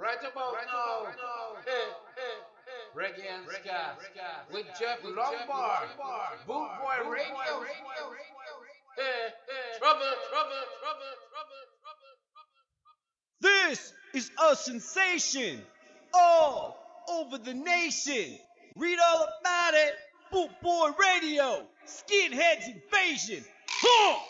Right about right now, right now. Hey, hey, hey. Reggae and Reggae, Ska, Reggae, Ska with Jeff with Lombard, Boot Boy Radio. Boy, radio. radio. Hey, hey. Trouble, trouble, trouble, trouble, trouble, trouble. This is a sensation all over the nation. Read all about it. Boot Boy Radio, Skinheads Invasion. Huh!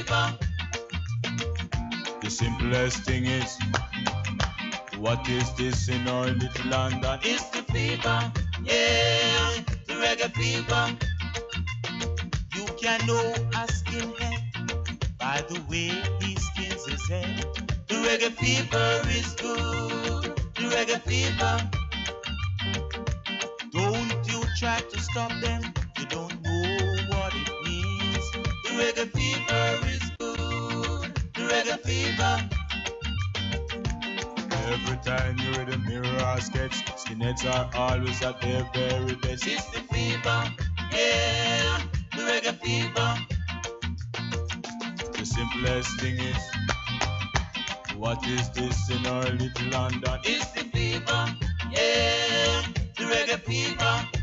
give up. The simplest thing is, what is this in our little London? It's the fever, yeah, the reggae fever. You can know a skinhead by the way he skins his head. The reggae fever is good, the reggae fever. Don't you try to stop them, you don't reggae fever is good. The reggae fever. Every time you read a mirror or sketch, skinheads are always at their very best. It's the fever, yeah, the reggae fever. The simplest thing is, what is this in our little London? It's the fever, yeah, the reggae fever.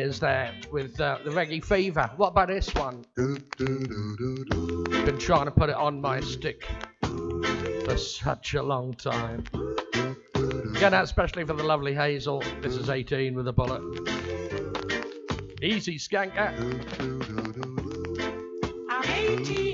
years there with uh, the Reggae Fever. What about this one? Been trying to put it on my stick for such a long time. Going out especially for the lovely Hazel. This is 18 with a bullet. Easy, skanker. I'm 18.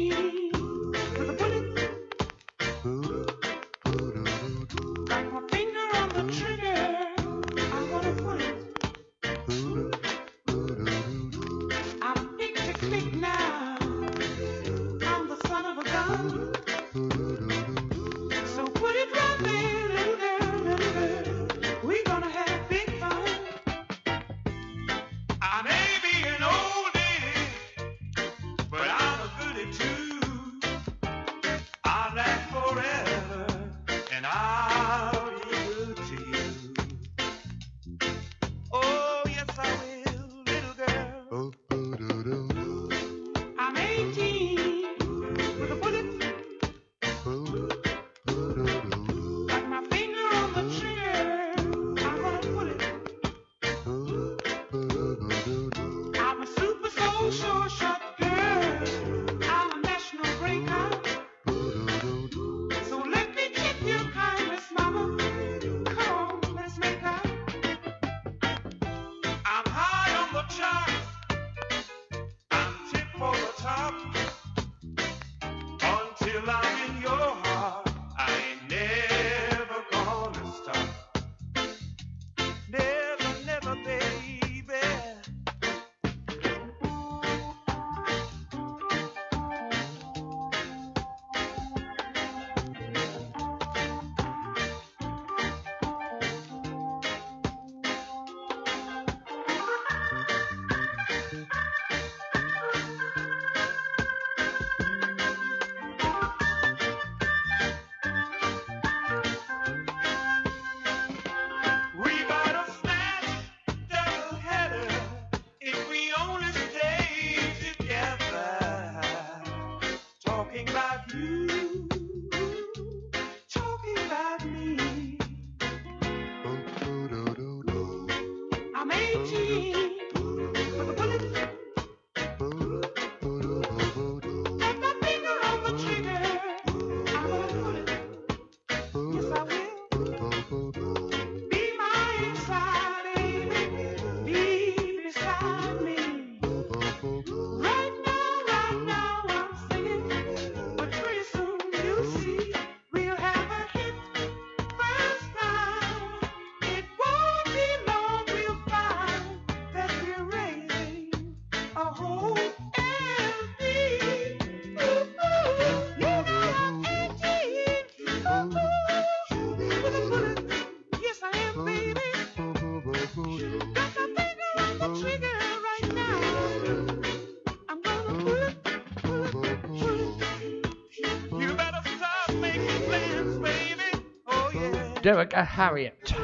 Yeah. Derek a Harriet.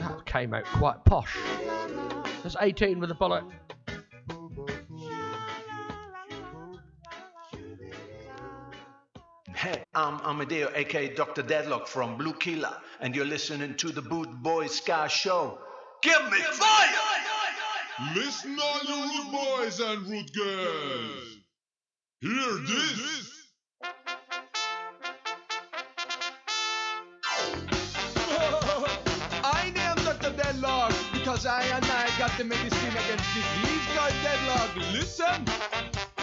That came out quite posh. That's 18 with a bullet. Hey, I'm Amadeo, aka Dr. Deadlock from Blue Killer, and you're listening to the Boot Boy Ska Show. Give me fire! Listen all you rude boys and rude girls. Hear this. Because I and I got the medicine against disease called deadlock. Listen,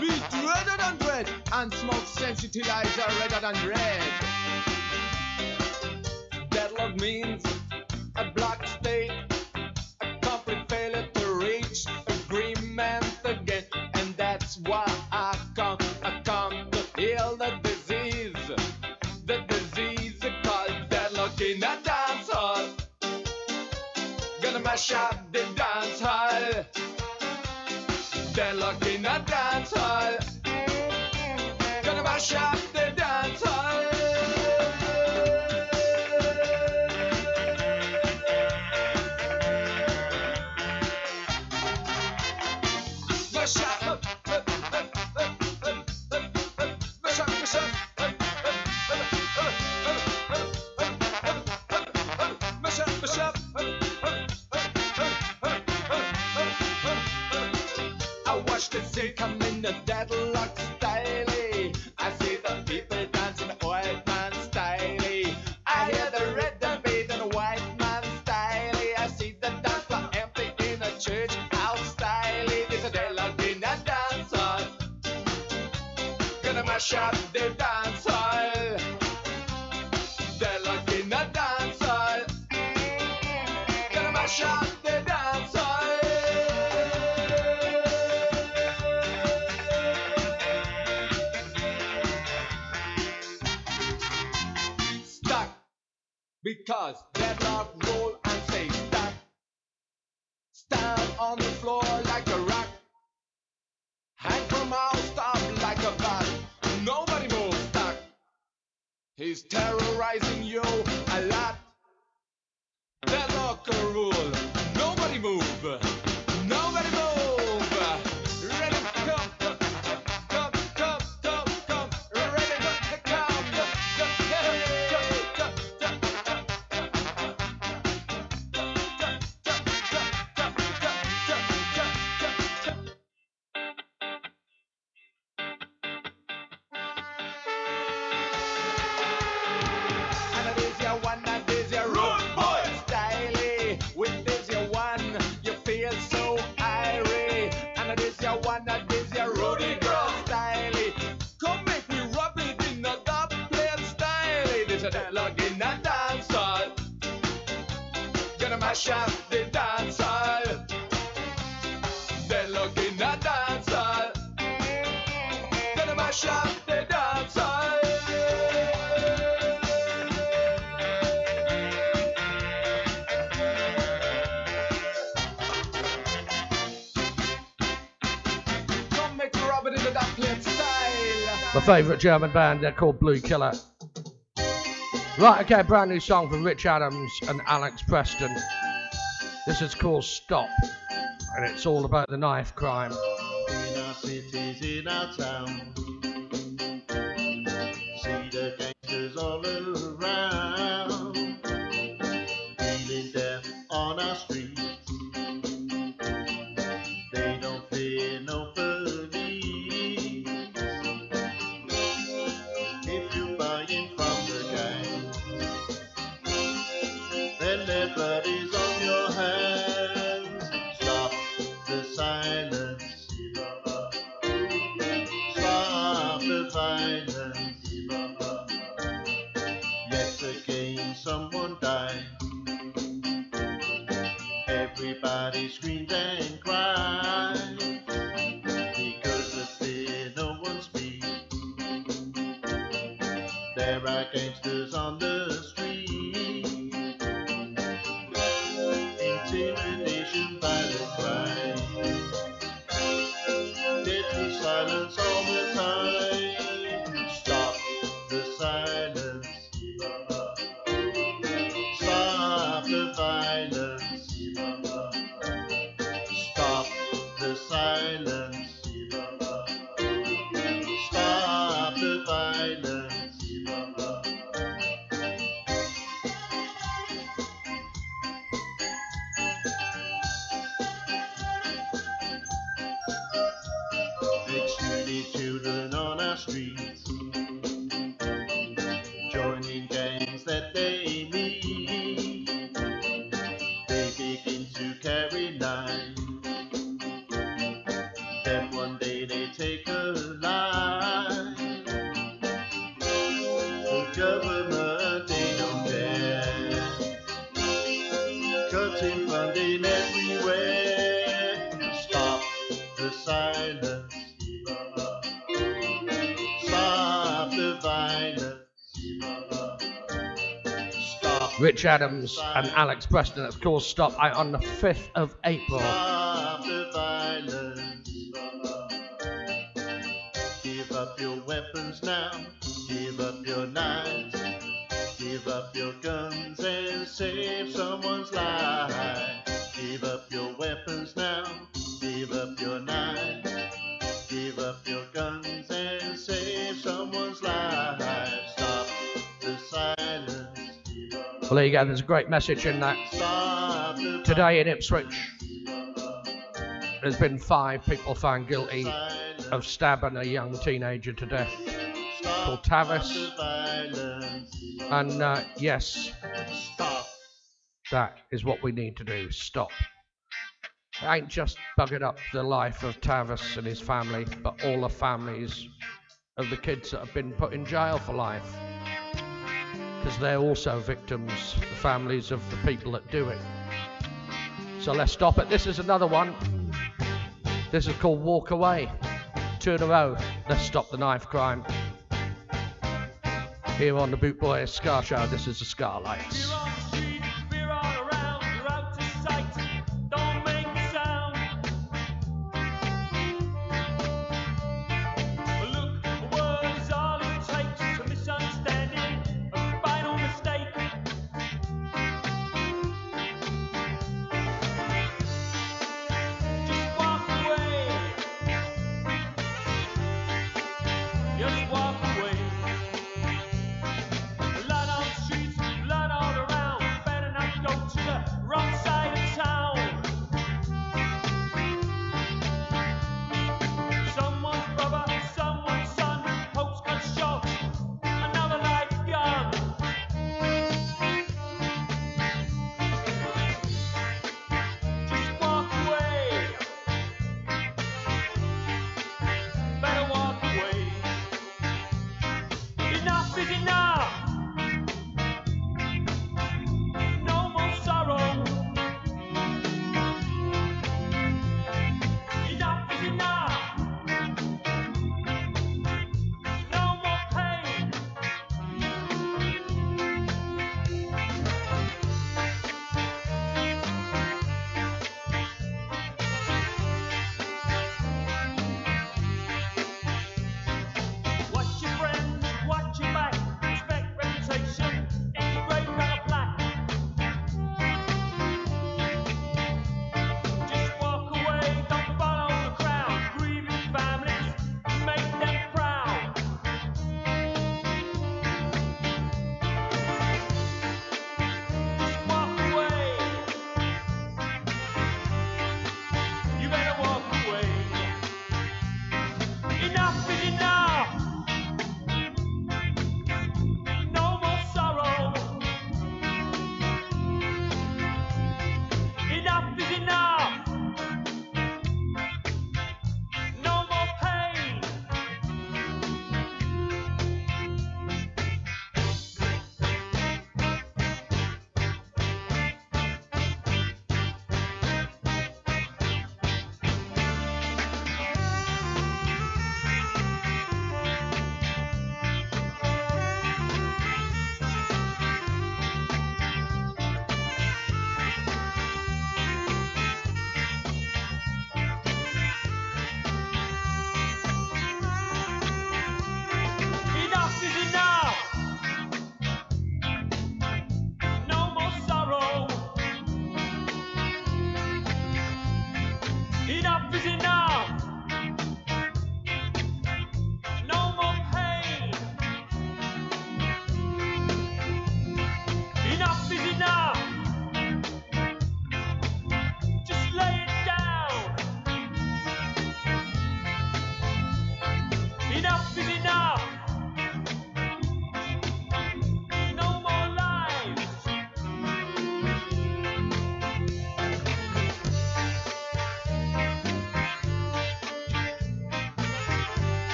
beat redder than red and smoke sensitizer redder than red. Deadlock means a black Gonna mash up the dance hall. Deadlock in a dance hall. Gonna Gonna mash up the dance. Deadlock in a dance. Gonna mash up the dance hall. Stuck because deadlock roll and say stuck. Stand on the floor like a rock. Hang from out, stop He's terrorizing you a lot. Deadlock a rule. Favourite German band, they're called Blue Killer. Right, okay, brand new song from Rich Adams and Alex Preston. This is called Stop, and it's all about the knife crime. in our cities, in our town. See the gangsters all around, Rich Adams and Alex Preston. It's called Stop out on the 5th of April. There. There's a great message in that. Today in Ipswich, there's been five people found guilty of stabbing a young teenager to death called Tavis. And uh, yes, that is what we need to do. Stop. It ain't just bugging up the life of Tavis and his family, but all the families of the kids that have been put in jail for life. Because they're also victims, the families of the people that do it. So let's stop it. This is another one. This is called Walk Away. Two in a row. Let's stop the knife crime. Here on the Boot Boy Ska Show, this is the Scarlights.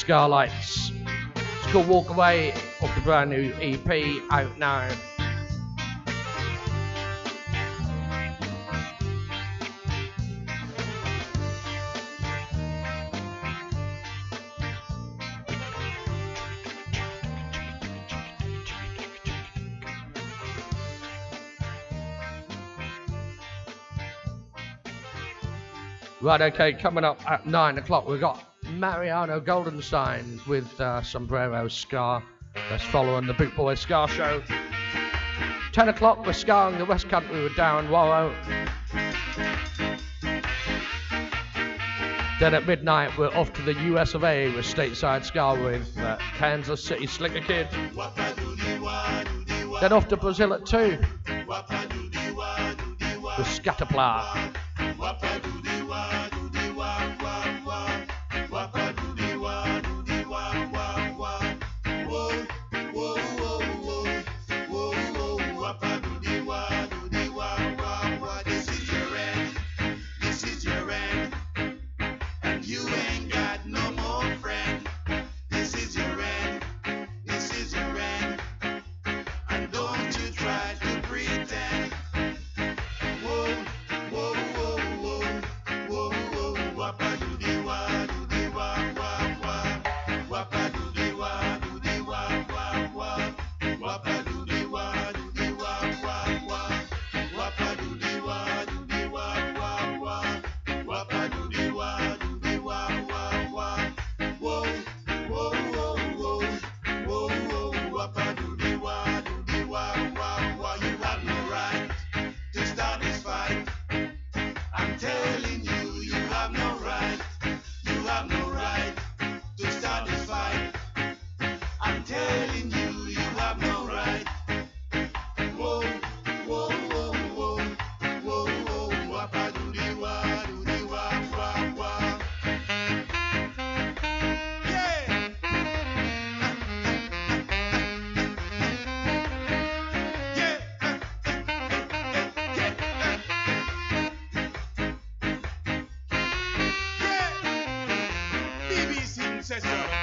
Skylights. It's called Walk Away off the brand new EP out now. Right, okay, coming up at 9 o'clock, we've got Mariano Goldenstein with uh, Sombrero Ska. Let's follow on the Boot Boy Ska Show. 10 o'clock, we're scarring the West Country with Darren Warrow. Then at midnight, we're off to the US of A with Stateside Ska with uh, Kansas City Slicker Kid. Then off to Brazil at 2 with Scatterplar. session.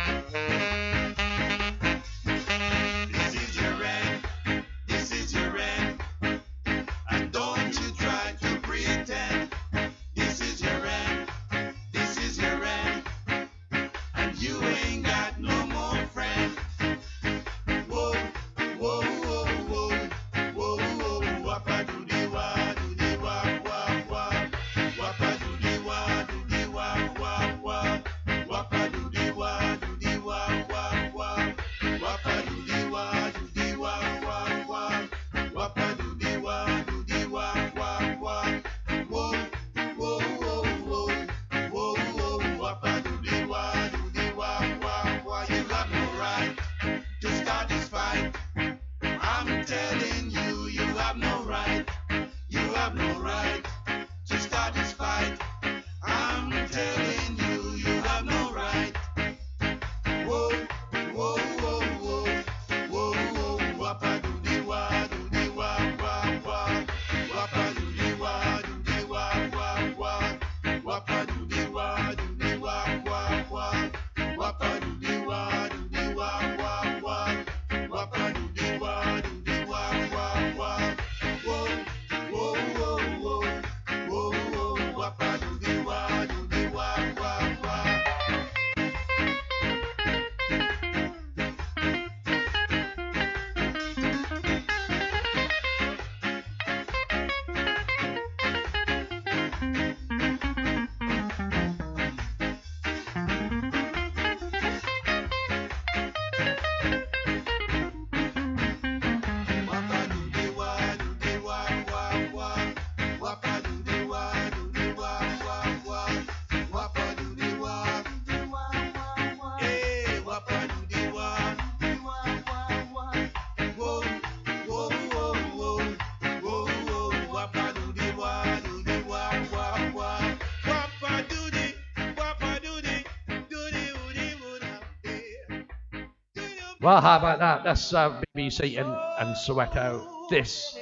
Well, how about that? That's uh, BBC and, and Soweto. This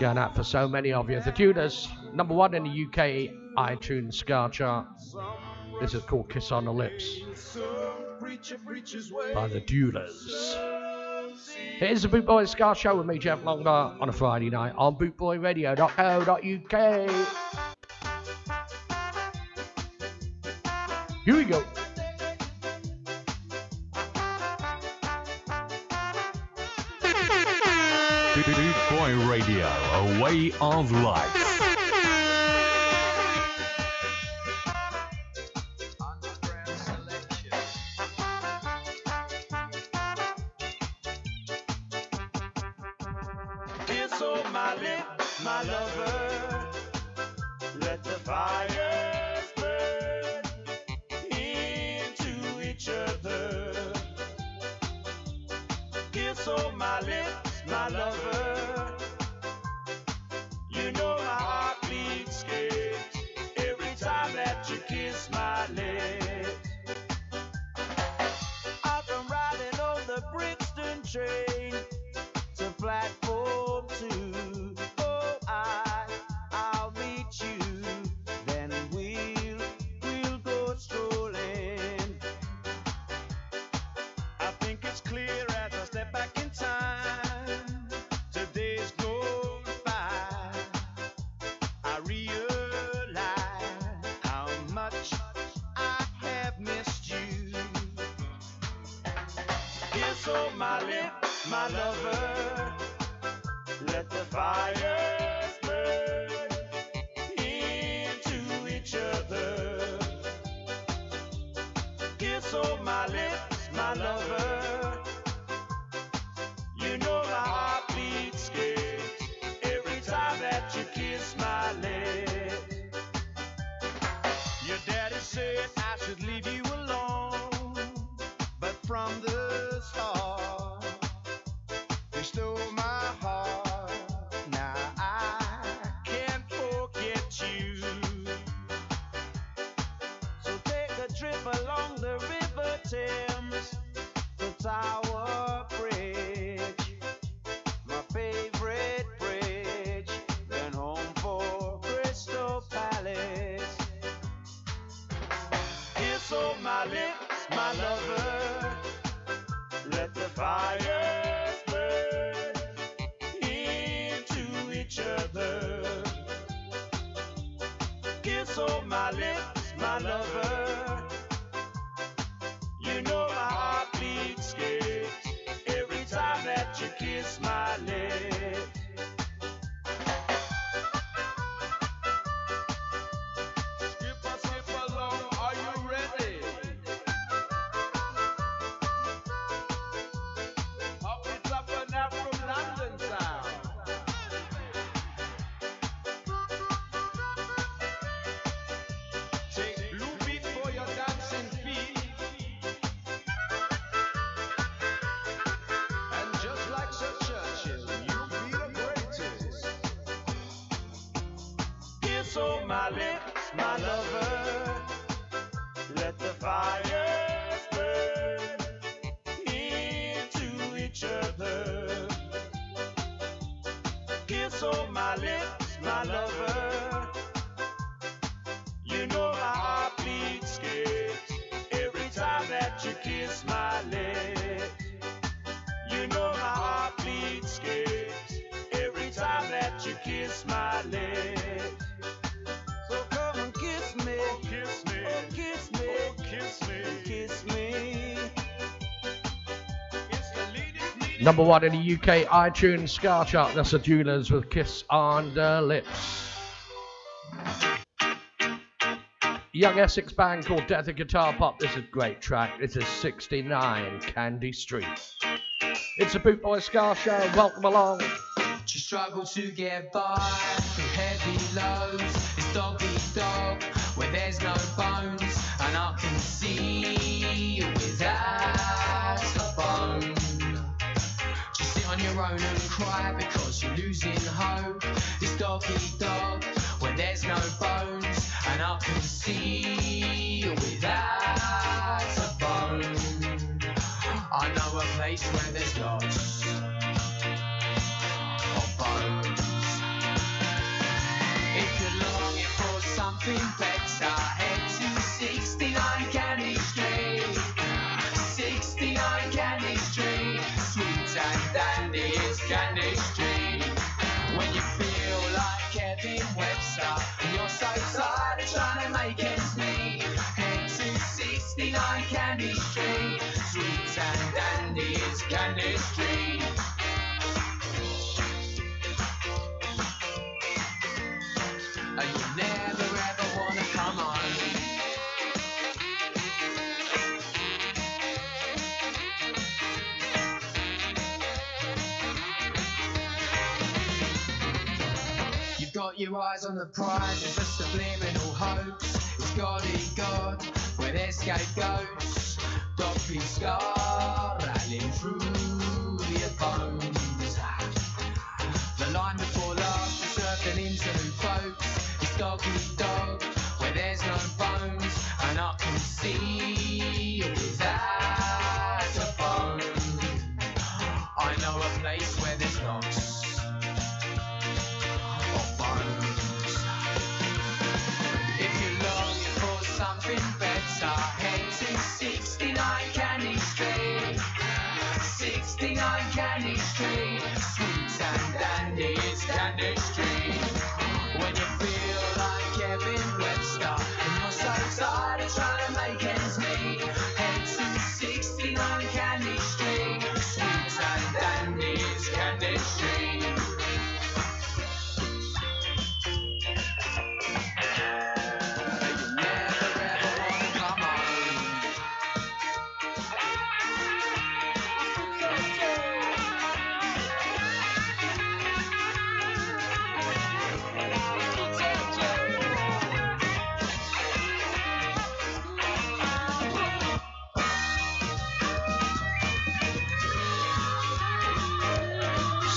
going out for so many of you. The Tudors, number one in the UK iTunes Ska chart. This is called Kiss on the Lips by the Tudors. Here's the Boot Boy Ska Show with me, Jeff Longer, on a Friday night on bootboyradio.co.uk. Here we go. Radio, a way of life. Kiss on my lips, my lover. Let the fires burn into each other. Kiss on my lips, On my lips, my lover. Let the fires burn into each other. Kiss on my lips, Number one in the UK iTunes Ska chart. That's the Duelers with Kiss on the Lips. Young Essex band called Death of Guitar Pop. This is a great track. This is 69 Candy Street. It's a Boot Boy Ska show. Welcome along. You struggle to get by heavy loads. It's dog eat dog where there's no bones, and I can see you without a bone. On your own and cry because you're losing hope. It's dog eat dog where there's no bones, and I can see without a bone. I know a place where there's lots you never ever wanna come. You've got your eyes on the prize, it's a subliminal hoax. It's Goddy God, where there's scapegoats. Dopey scar rattling through your bones. The line before last is serving into folks. It's doggy dog,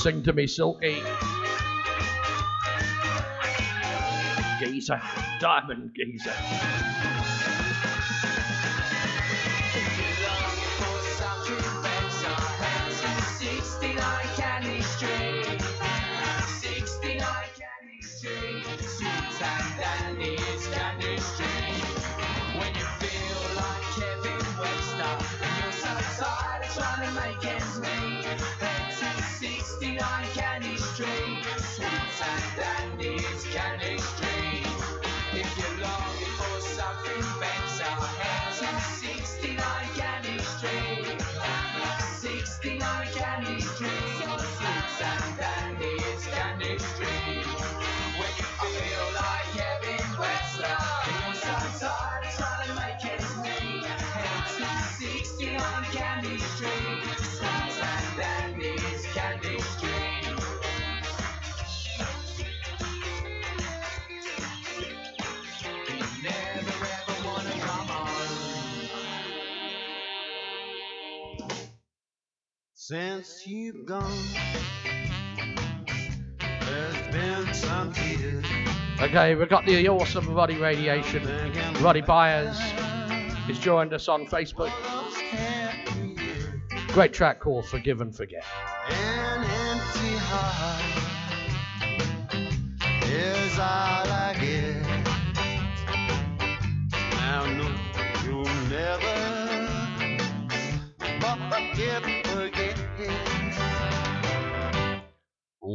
Sing to me, Silky. Geezer. Diamond geezer. Make ends meet, sixty-nine Candy Street. Sweets and dandies, Candy Street. Since you've gone, there's been some tears. Okay, we've got the awesome Roddy Radiation. Roddy Byers has joined us on Facebook. Great track called Forgive and Forget. An empty heart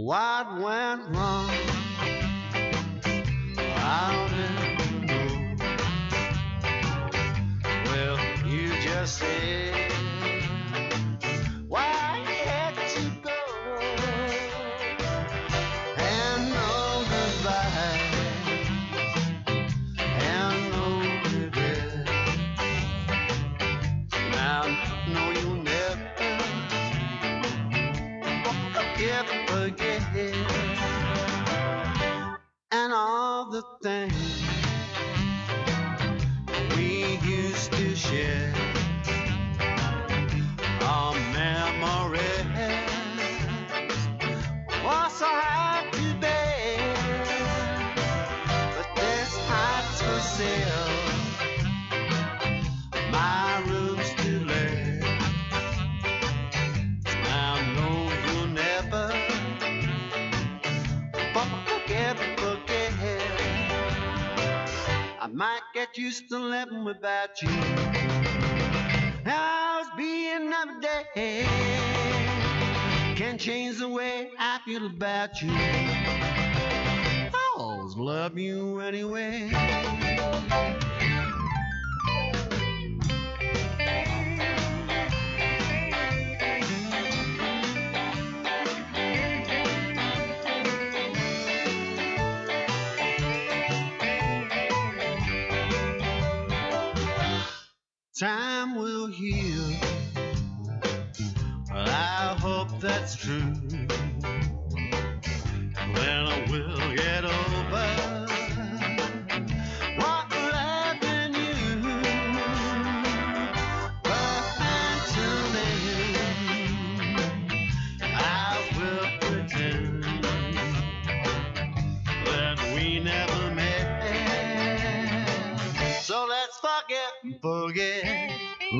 what went wrong. I'll never know. Well, you just said things we used to share. Used to living without you. How's being another day can change the way I feel about you. I always love you anyway. Time will heal. I hope that's true. Then we'll get over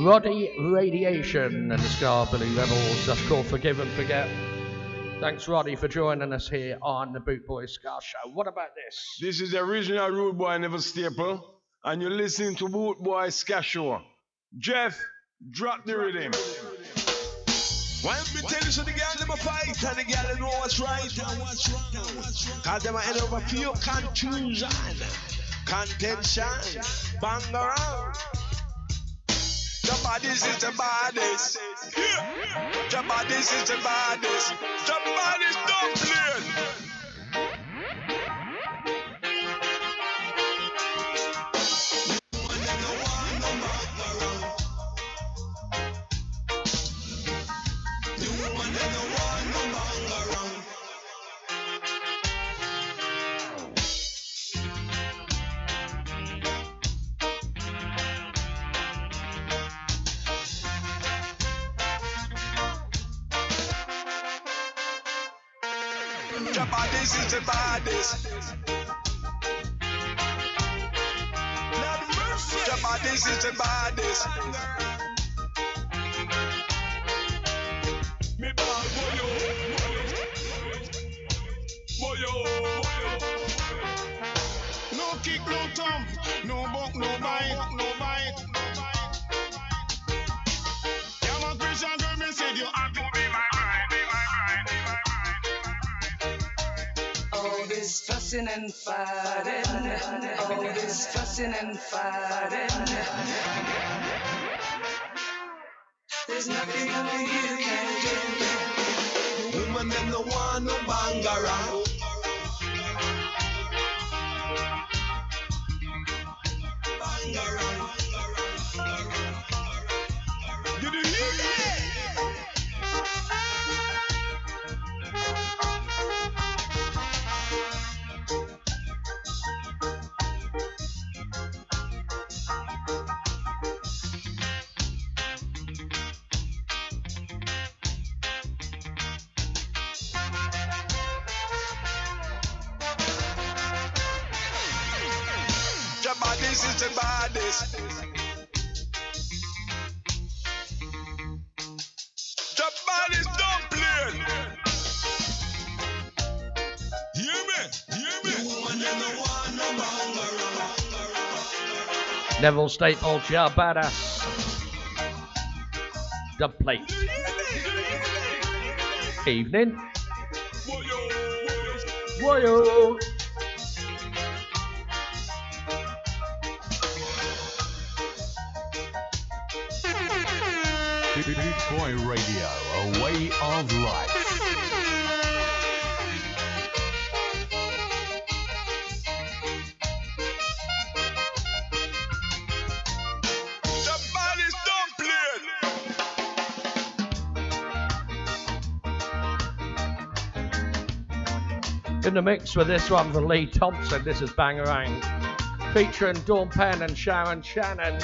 Roddy Radiation and the Skabilly Rebels. That's called Forgive and Forget. Thanks, Roddy, for joining us here on the Boot Boy Ska Show. What about this? This is the original Rude Boy Neville Staple, and you're listening to Boot Boy Ska Show. Jeff, drop the rhythm. Why don't me tell you so the girl them a fight and the girl them know what's right and what's wrong. Cause them a end over few confusion, contention, bang around. Your bodies is the baddest. Yeah. Your bodies is the baddest. Your bodies don't play. Bodies. Your bodies is the baddest. Fussing and fighting, all this fussing and fighting. There's nothing only you can do. Woman them no want no bang Staples, yeah, badass. Dub plate. Evening. Boy Radio, a way of life. The mix with this one from Lee Thompson, this is Bangarang. Featuring Dawn Penn and Sharon Shannon.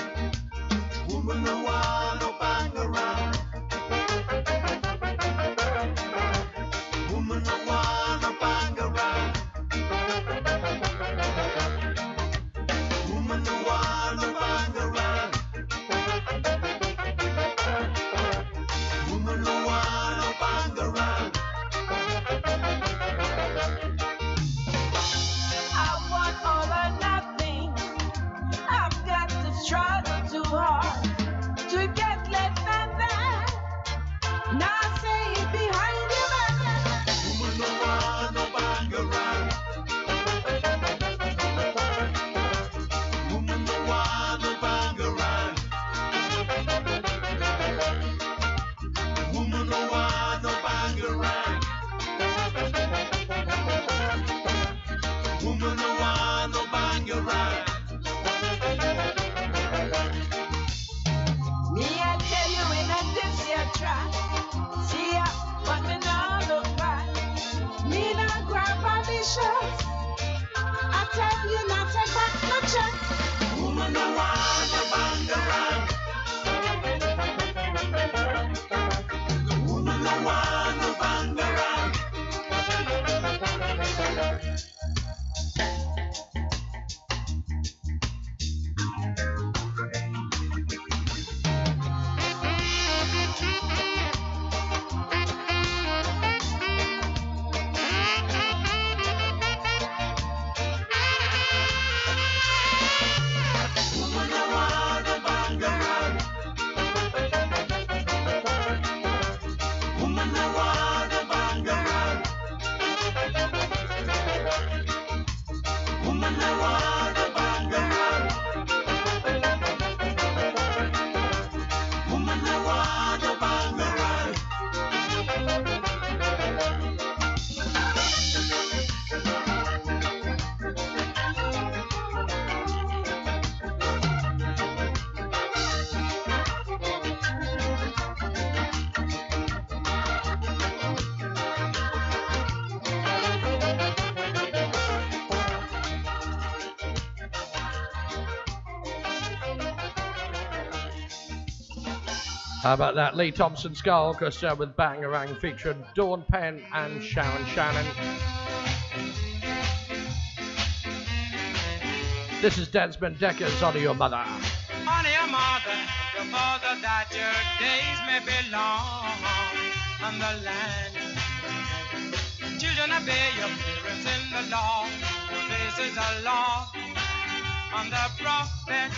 How about that? Lee Thompson Ska Orchestra with Bangarang featuring Dawn Penn and Sharon Shannon. This is Desmond Dekker's Honor Your Mother. Honor your mother, your father, that your days may be long on the land. Children, obey your parents in the law. This is a law on the prophets.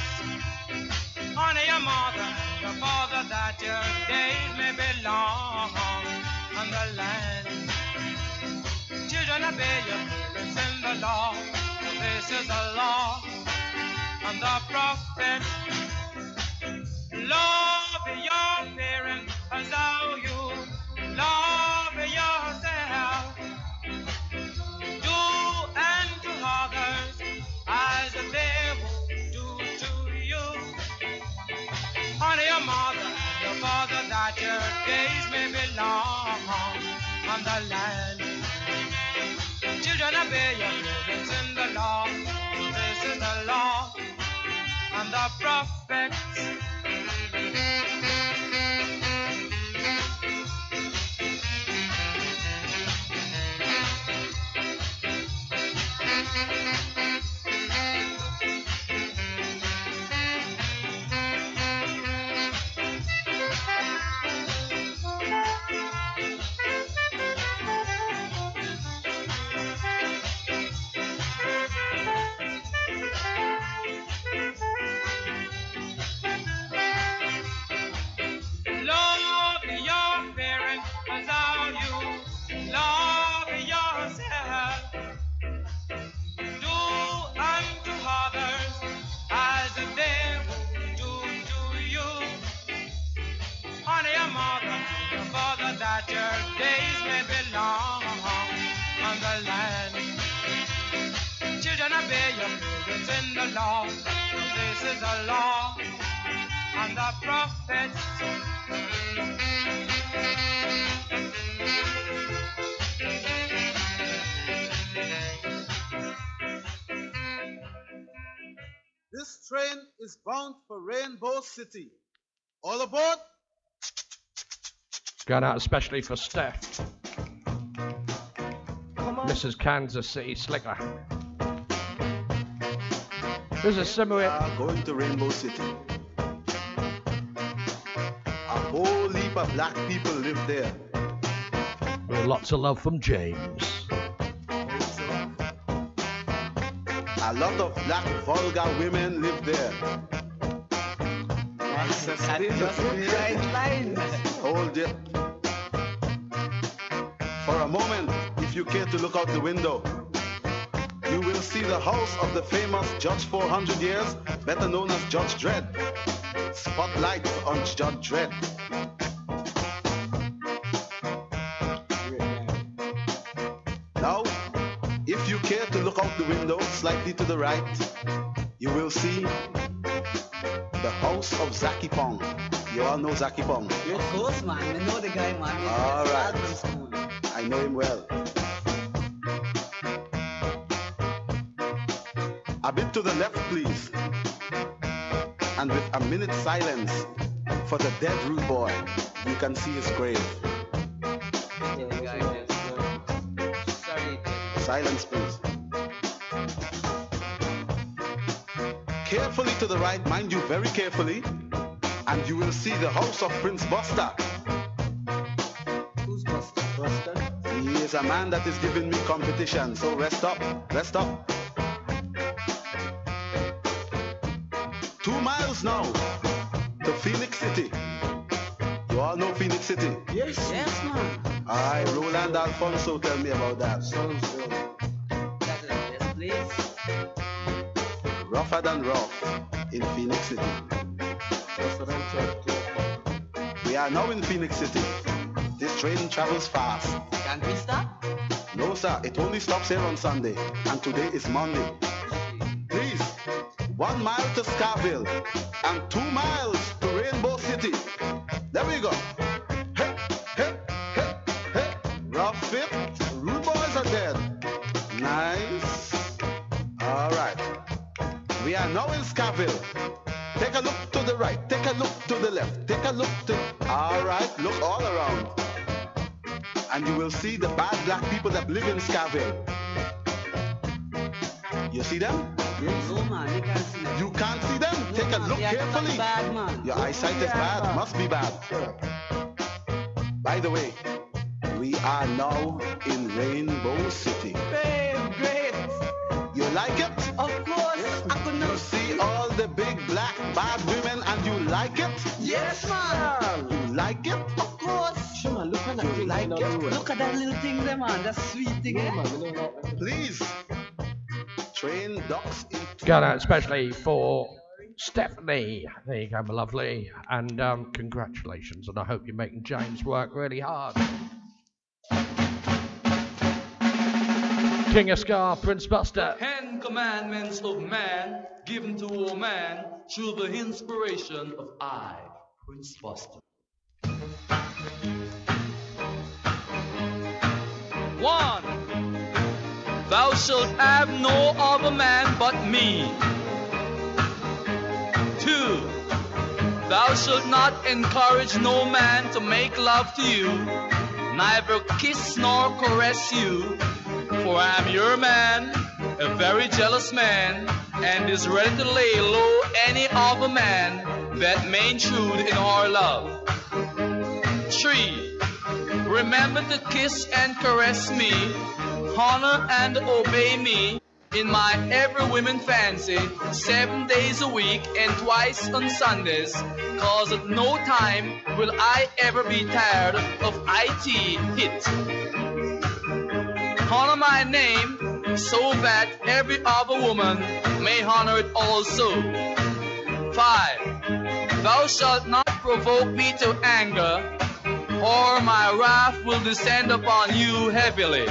Honor your mother, your father, that your days may be long on the land. Children, obey your parents in the law. This is the law on the prophets. Love your parents as how you love on the land. Children, obey your parents in the law. This is the law and the prophets. Love parents in the law. This is a law and the prophets. This train is bound for Rainbow City. All aboard! Going out especially for Steph. Mrs. Kansas City Slicker. This is similar. going to Rainbow City. A whole heap of black people live there. With lots of love from James. A lot of black vulgar women live there. Hold it. For a moment, if you care to look out the window, you will see the house of the famous Judge 400 years, better known as Judge Dredd. Spotlight on Judge Dredd. Now, if you care to look out the window slightly to the right, you will see the house of Zaki Pong. You all know Zaki Pong. Of course, man. I know the guy, man. All school. I know him well. To the left, please. And with a minute silence for the dead rude boy, you can see his grave. Silence, please. Carefully to the right, mind you, very carefully, and you will see the house of Prince Buster. Who's Buster? Buster? He is a man that is giving me competition, so rest up, rest up. Two miles now to Phoenix City. You all know Phoenix City? Yes. Yes, man. Aye, Roland Alphonso tell me about that. so-so that's Yes, please. Rougher than rough in Phoenix City. We are now in Phoenix City. This train travels fast. Can we stop? No, sir. It only stops here on Sunday, and today is Monday. One mile to Skaville and two miles to Rainbow City. There we go. Hey, hey, hey, hey. Rough fit. Rude boys are dead. Nice. All right. We are now in Skaville. Take a look to the right. Take a look to the left. Take a look to. All right. Look all around and you will see the bad black people that live in Skaville. You see them? Yes. No, man, you can't see them. You can't see them? Take a man, look carefully. bad, man. Your eyesight is Yeah, bad, man. must be bad. By the way, we are now in Rainbow City. Babe, great. You like it? Of course. I could You not see all the big black bad women and you like it? Yes, man. You like it? Of course. Sure, man. Look at that You thing. like it? on the road. Look at that little thing there, man. That sweet thing. eh? Please. Train docks into Going out especially for Stephanie. There you go, my lovely. And um, congratulations. And I hope you're making James work really hard. King of Ska, Prince Buster. Ten commandments of man given to all man through the inspiration of I, Prince Buster. One, thou shalt have no other man but me. Two, thou shalt not encourage no man to make love to you, neither kiss nor caress you, for I am your man, a very jealous man, and is ready to lay low any other man that may intrude in our love. Three, remember to kiss and caress me, honor and obey me in my every women fancy, seven days a week and twice on Sundays, cause at no time will I ever be tired of IT hit. Honor my name so that every other woman may honor it also. Five, thou shalt not provoke me to anger, or my wrath will descend upon you heavily.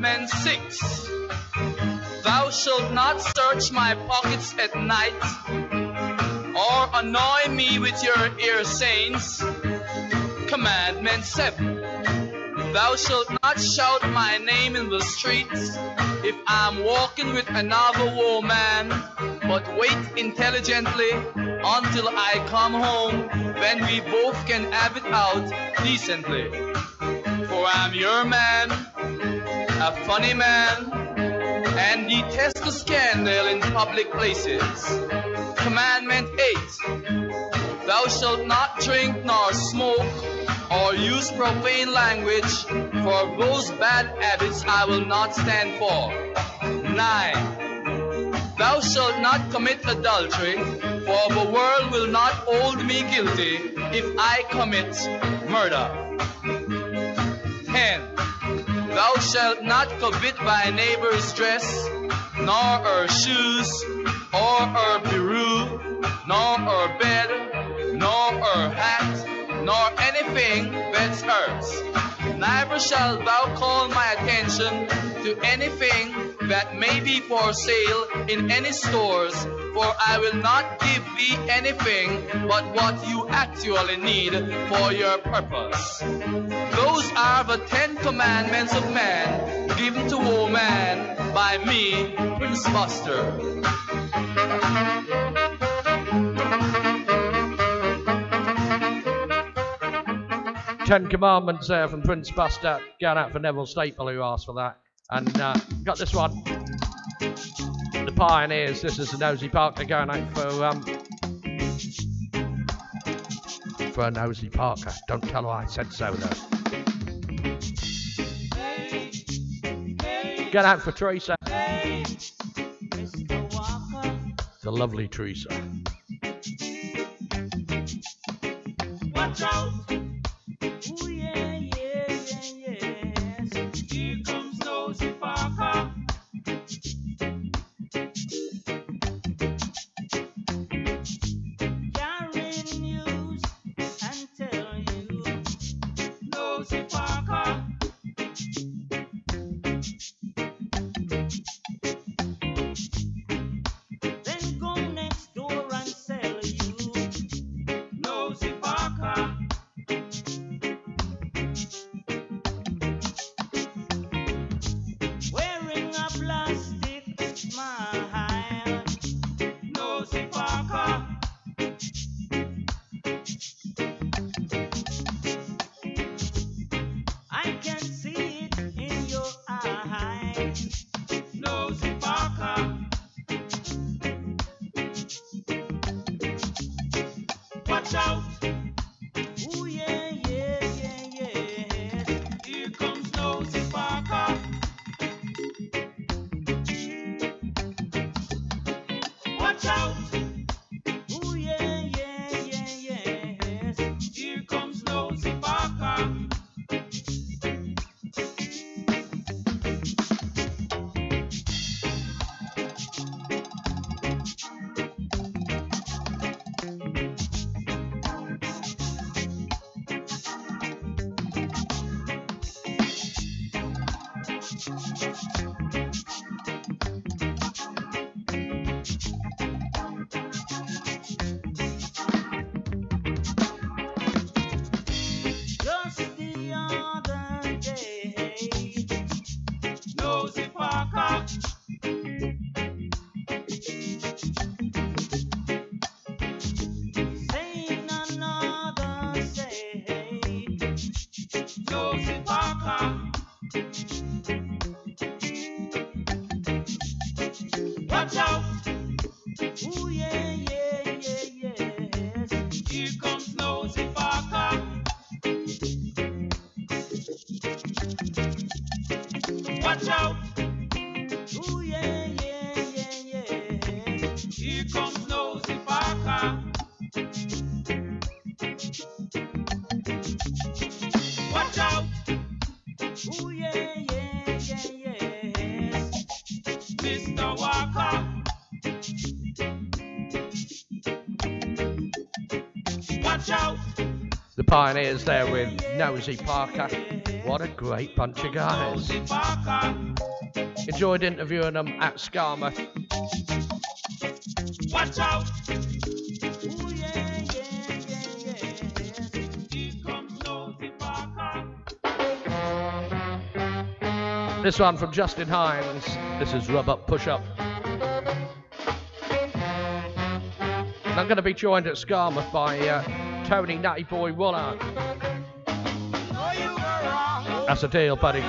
Commandment 6 Thou shalt not search my pockets at night, or annoy me with your ear sayings. Commandment 7 Thou shalt not shout my name in the streets if I'm walking with another woman, but wait intelligently until I come home, when we both can have it out decently. For I'm your man, a funny man, and detest the scandal in public places. Commandment 8 Thou shalt not drink nor smoke or use profane language, for those bad habits I will not stand for. 9 Thou shalt not commit adultery, for the world will not hold me guilty if I commit murder. 10 Thou shalt not covet thy neighbor's dress, nor her shoes, or her peru, nor her bed, nor her hat, nor anything that's hers. Neither shalt thou call my attention to anything that may be for sale in any stores, for I will not give thee anything but what you actually need for your purpose. Those are the Ten Commandments of man, given to all woman by me, Prince Buster. Ten Commandments there from Prince Buster. Going out for Neville Staple who asked for that. And uh, got this one. The Pioneers. This is the Nosy Parker going out for um, for a Nosy Parker. Don't tell her I said so though. Get out for Teresa. The lovely Teresa. Watch out. Plastic Pioneers there with Nosy Parker. What a great bunch of guys. Enjoyed interviewing them at Skarma. Watch out! This one from Justin Hinds. This is Rub Up Push Up. And I'm going to be joined at Skamouth by uh, Tony Natty Boy Wallard. That's a deal, buddy.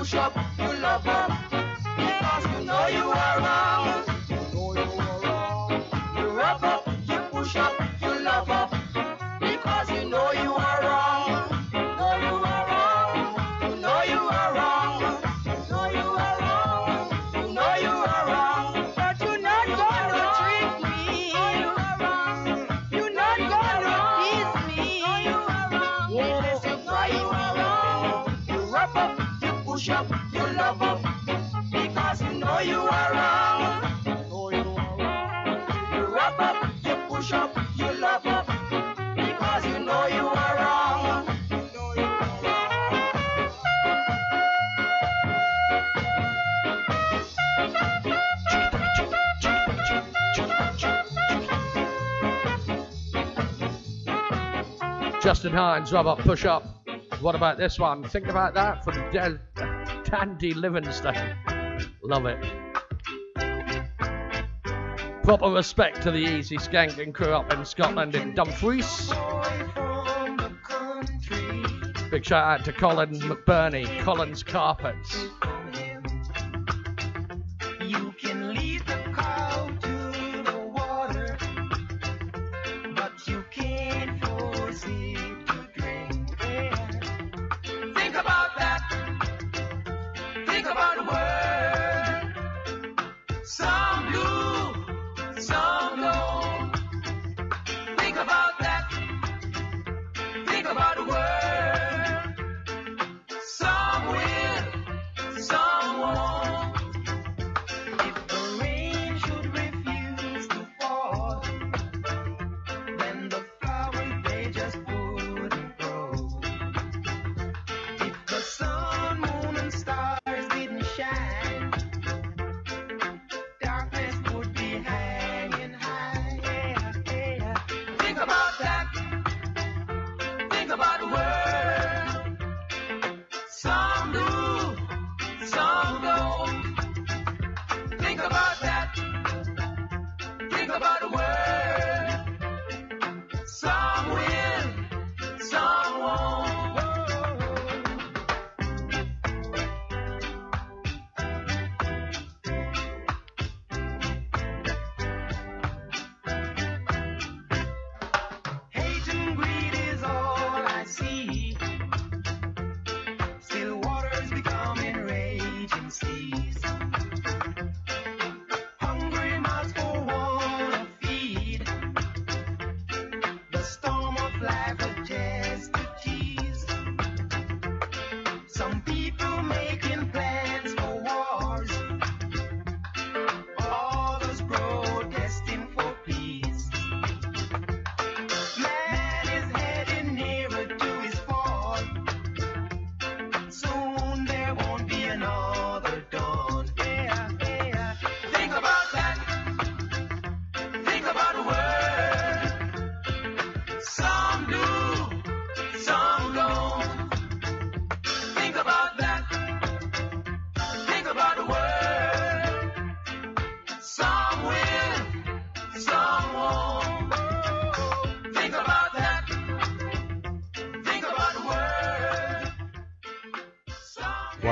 push up. Justin Hinds, rub up, push up. What about this one? Think about that from De- Dandy Livingstone. Love it. Proper respect to the Easy Skanking crew up in Scotland in Dumfries. Big shout out to Colin McBurney, Colin's Carpets.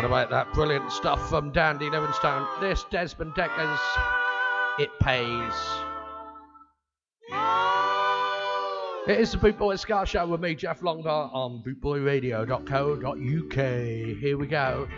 about that brilliant stuff from Dandy Livingstone. This Desmond Dekker's It Pays. It is the Boot Boy Ska Show with me, Jeff Longbar, on bootboyradio.co.uk. Here we go.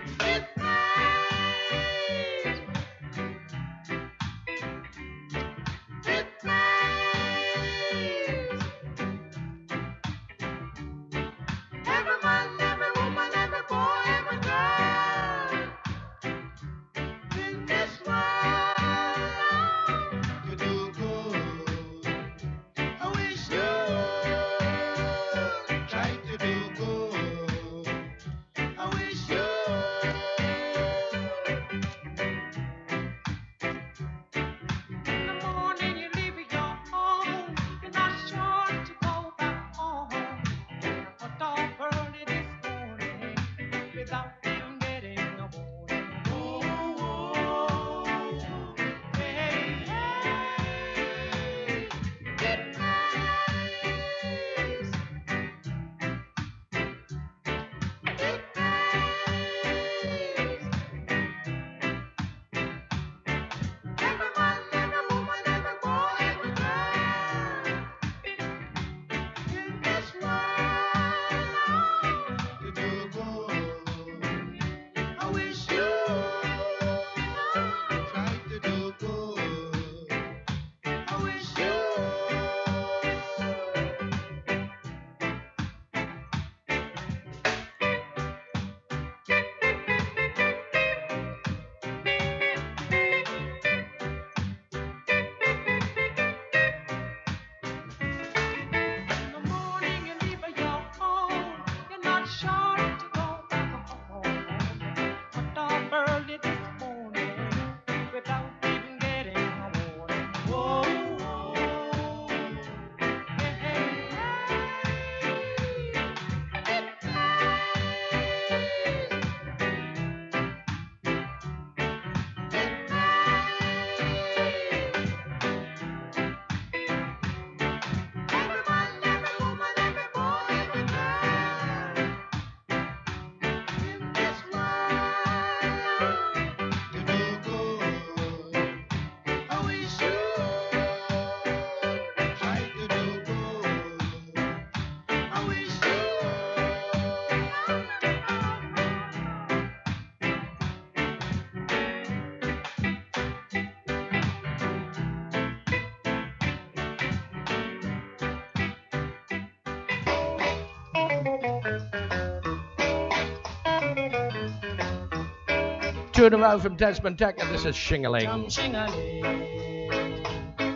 Two in a row from Desmond Dekker. This is. Shingale,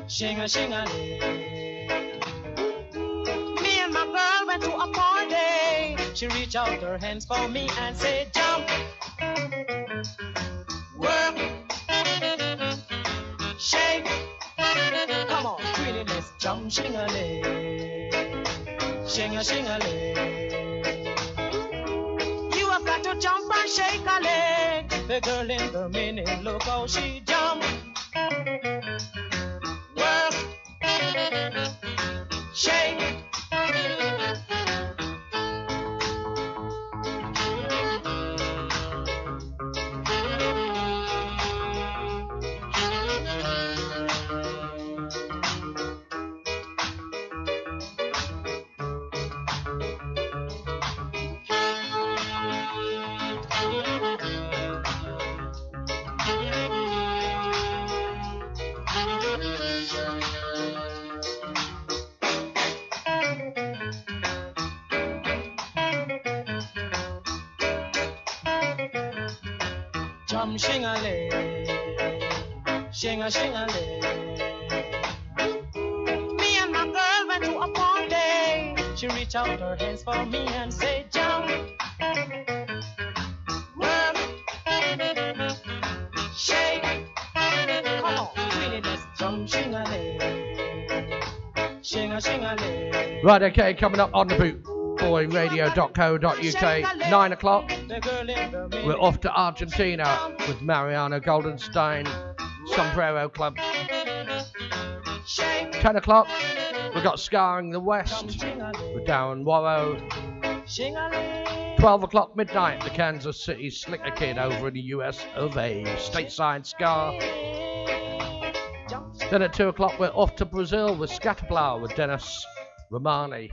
shinga shingale. Me and my girl went to a party. She reached out her hands for me and said, jump, work, shake. Come on, pretty, let's jump, shingale, shinga shingale. You have got to jump and shake a leg. The girl in the mini, look how she Right, okay, coming up on the bootboyradio.co.uk, 9 o'clock. We're off to Argentina with Mariano Goldenstein, Sombrero Club. 10 o'clock, we've got Ska in the West with Darren Warrow. 12 o'clock midnight, the Kansas City Slicker Kid over in the US of A. Stateside Ska. Then at 2 o'clock, we're off to Brazil with Scatterblower with Dennis Romani.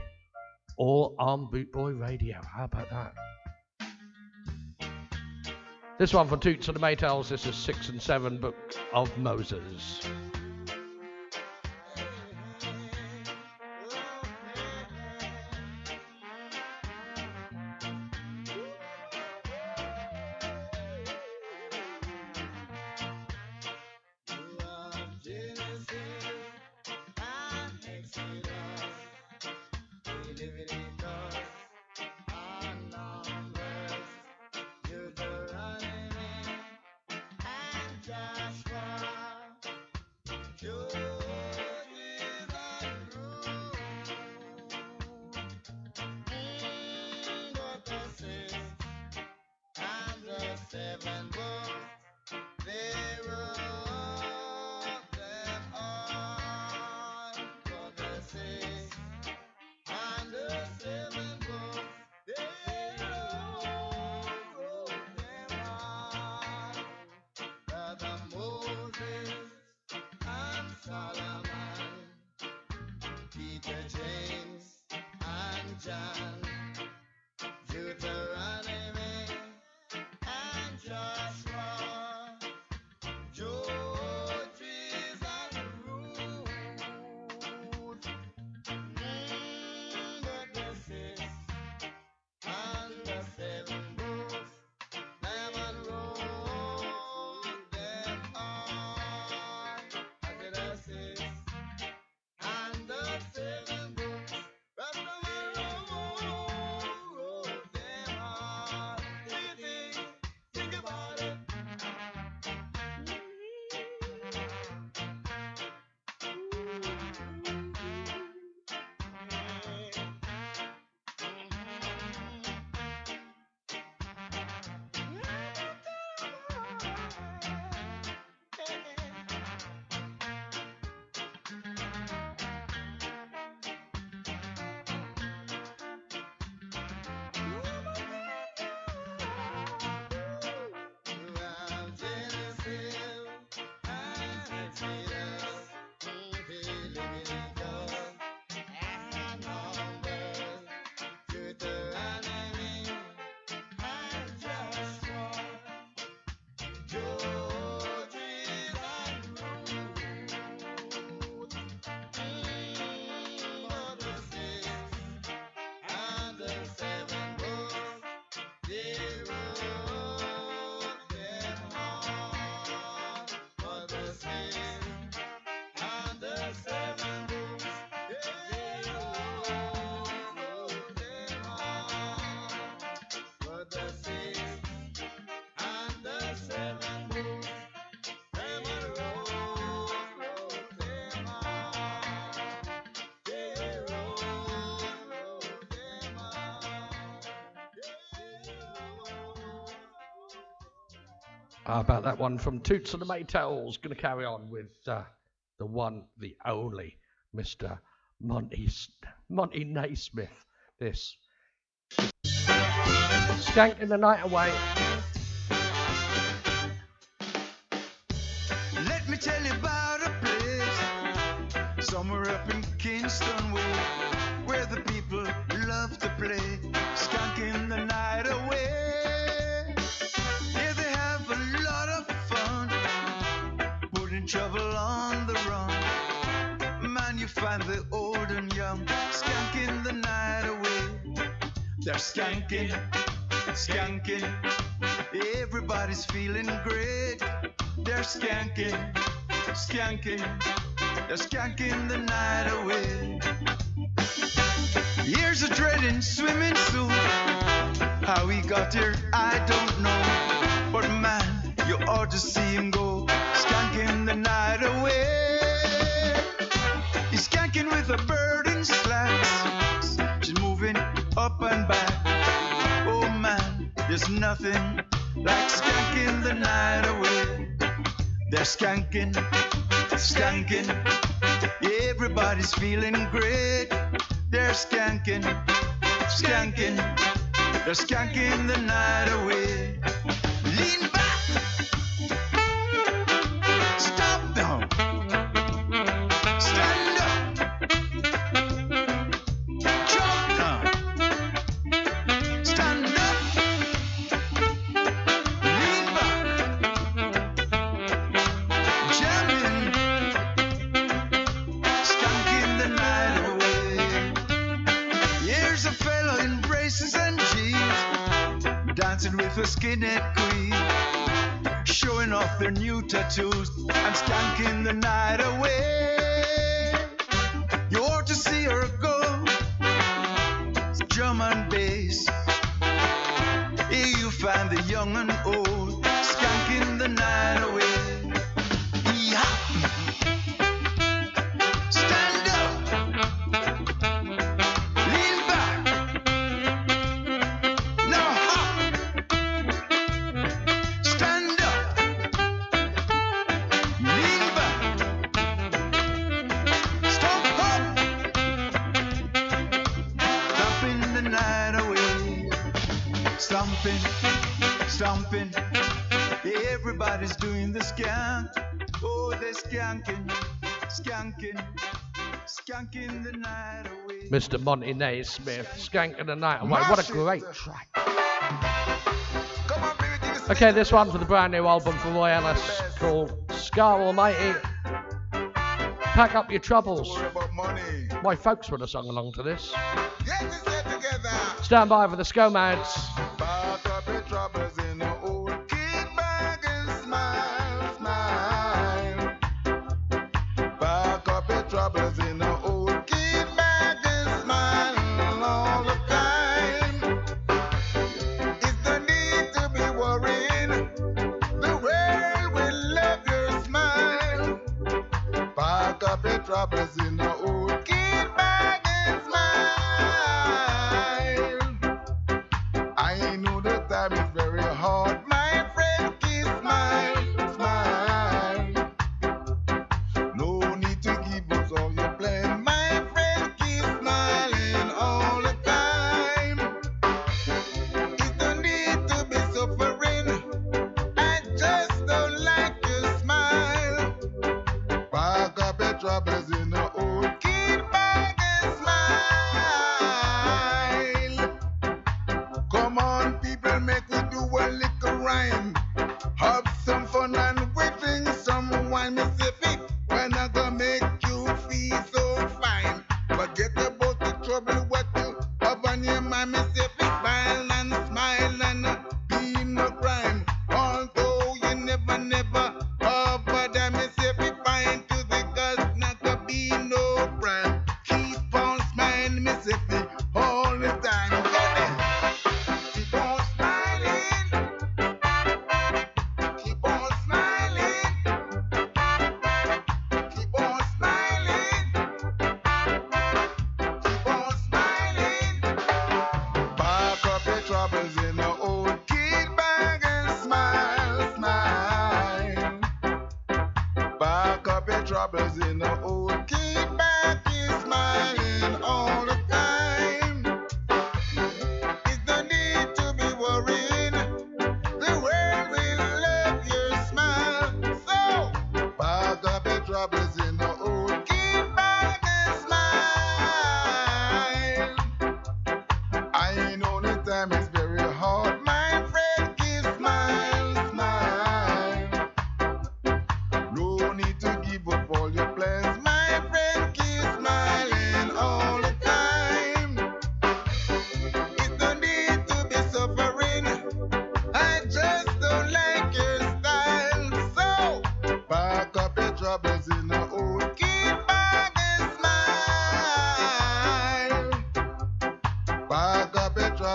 All on Bootboy Radio. How about that? This one for Toots and the Maytals. This is 6 and 7 Book of Moses. About that one from Toots and the Maytals. Going to carry on with uh, the one, the only Mr. Monty, Monty Naismith. This. Skanking the night away. Let me tell you about. are skanking, skanking. Everybody's feeling great. They're skanking, skanking. They're skanking the night away. Here's a dreading swimming suit. How he got here, I don't know. But man, you ought to see him go skanking the night. There's nothing like skanking the night away. They're skanking, skanking. Everybody's feeling great. They're skanking, skanking. They're skanking the night away. find the young and old skanking the night away. Yeah. Mr. Monty Naismith, Skanking the Night Away. What a great track. Okay, this one for the brand new album for Roy Ellis called Ska Almighty. Pack up your troubles. My folks would have sung along to this. Stand by for the Scomads. Brasil.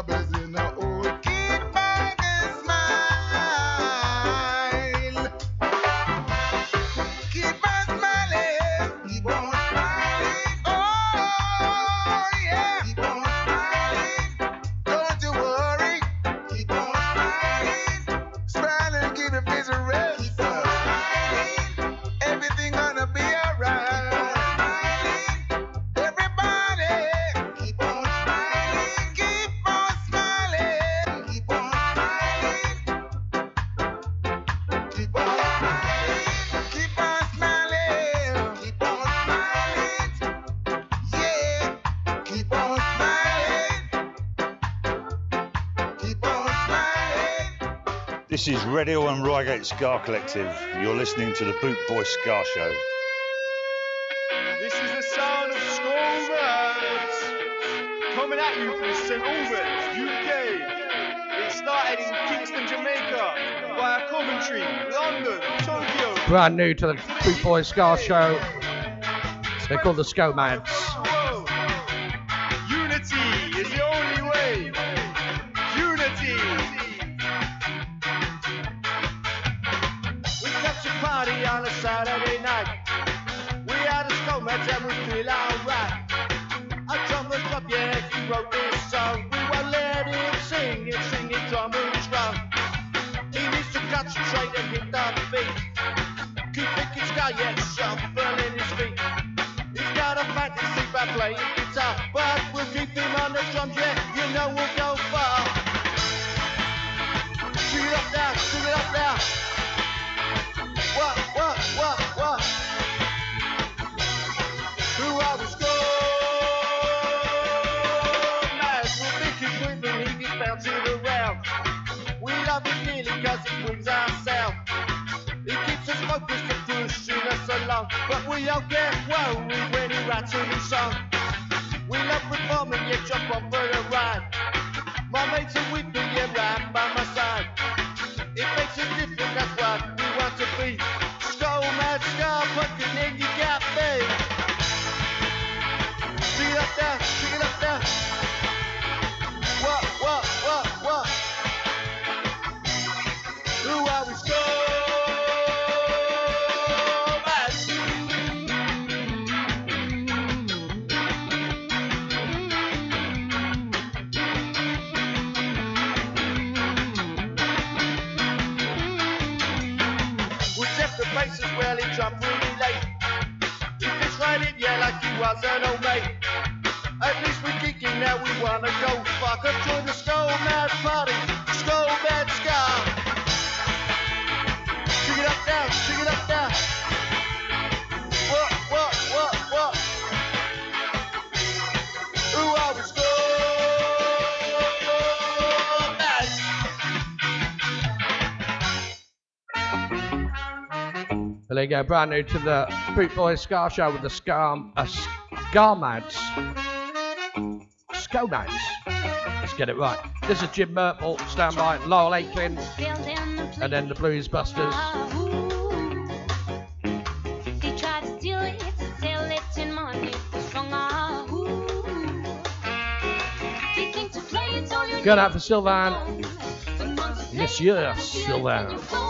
business, you know. Radio and Reigate Ska Collective. You're listening to the Boot Boy Ska Show. This is the sound of Schoolbirds coming at you from St Albans, UK. It started in Kingston, Jamaica, via Coventry, London, Tokyo. Brand new to the Boot Boy Ska Show. They're called the Scomads. yeah, brand new to the Boot Boy Ska Show with the Scar, uh, Scarmads. Scomads. Let's get it right. This is Jim Merple, stand by, Laurel Aitken, and then the Blues Busters. Going out for Sylvan. Yes, yes, Sylvan.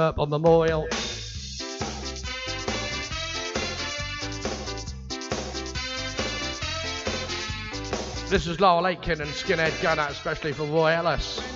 up on Memorial. This is Laurel Aitken and Skinhead Gunner, especially for Roy Ellis.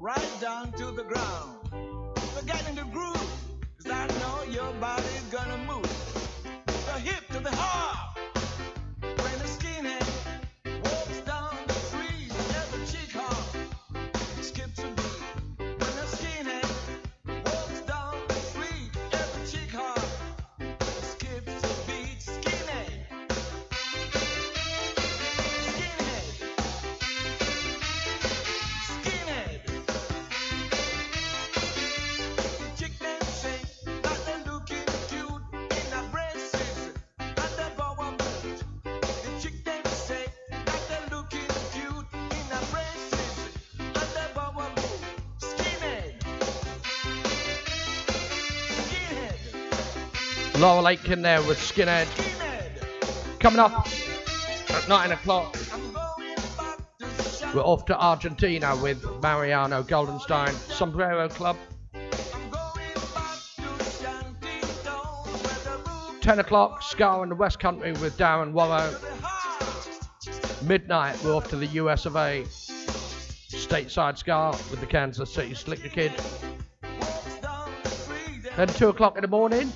right down. Laurel Aitken there with Skinhead. Coming up at 9 o'clock, we're off to Argentina with Mariano Goldenstein, Sombrero Club. 10 o'clock, Ska in the West Country with Darren Warrow. Midnight, we're off to the US of A. Stateside Ska with the Kansas City Slicker Kid. Then 2 o'clock in the morning,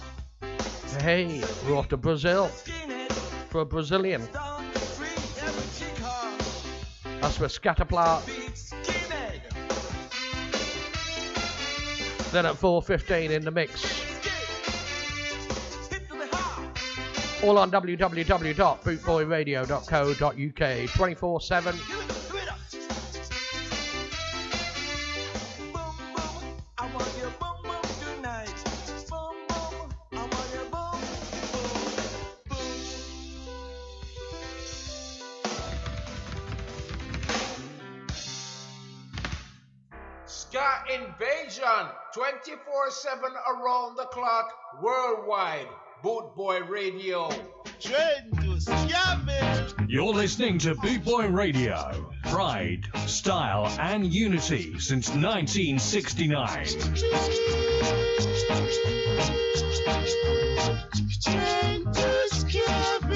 hey, we're off to Brazil for a Brazilian. That's with Scatterplat. Then at 4.15 in the mix. All on www.bootboyradio.co.uk 24 7. 24 7 around the clock worldwide. Boot Boy Radio. You're listening to Boot Boy Radio. Pride, style, and unity since 1969. Jeff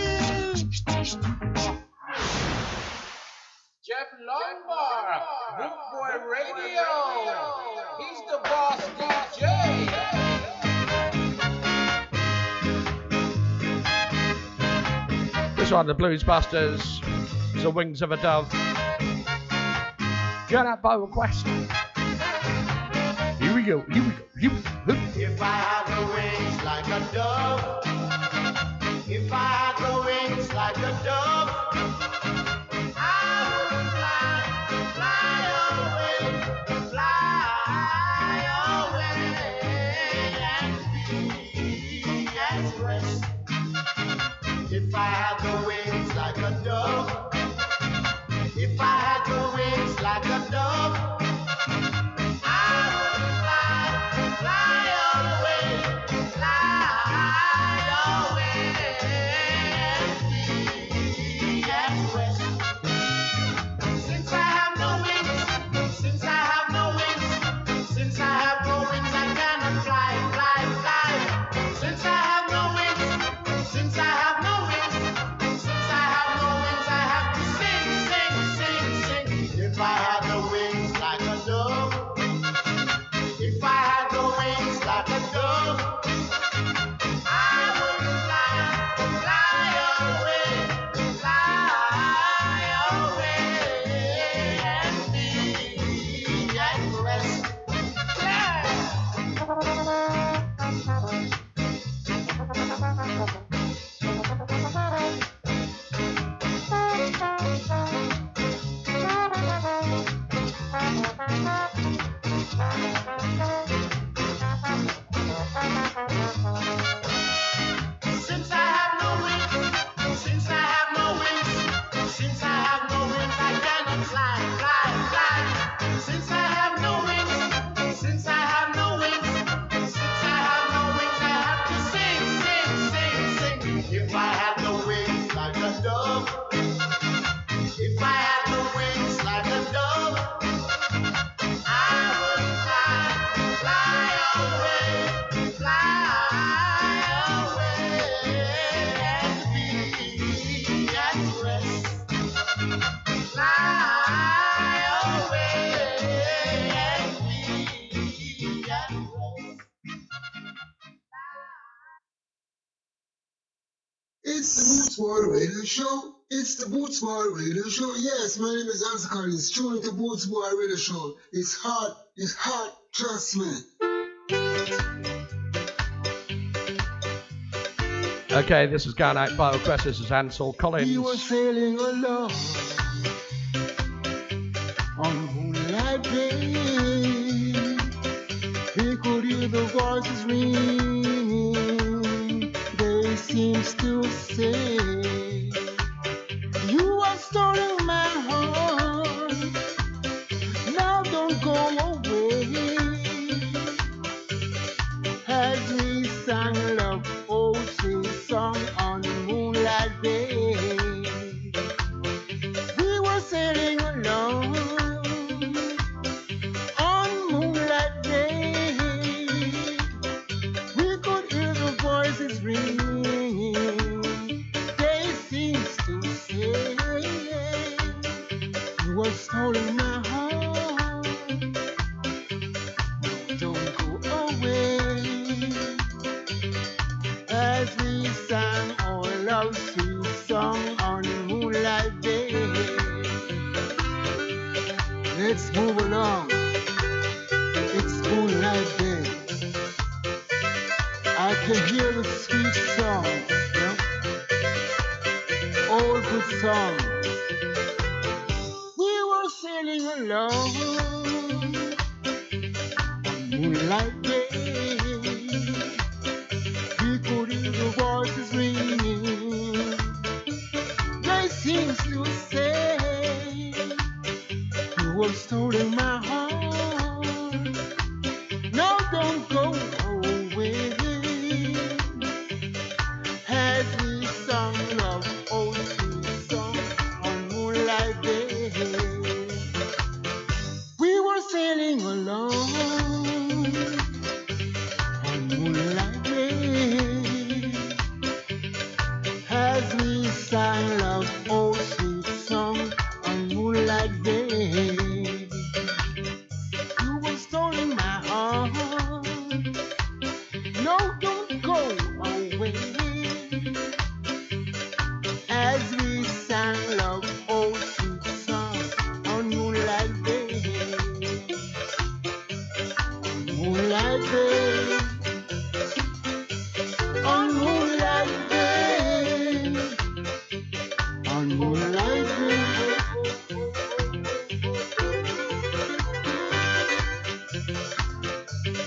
Longbar. Boot Boy Radio. He's the boss DJ. This one, the Blues Busters, the Wings of a Dove. Going out by request. Here we go, here we go, here we go. If I had the wings like a dove, if I had the wings like a dove, Yes, my name is Ansel Collins. Tune into Boots Boy Radio Show. It's hot. It's hot. Trust me. Okay, this is by request. This is Ansel Collins. We were sailing along on moonlight day. We could hear the voices ringing. They seemed to say, Storing my heart.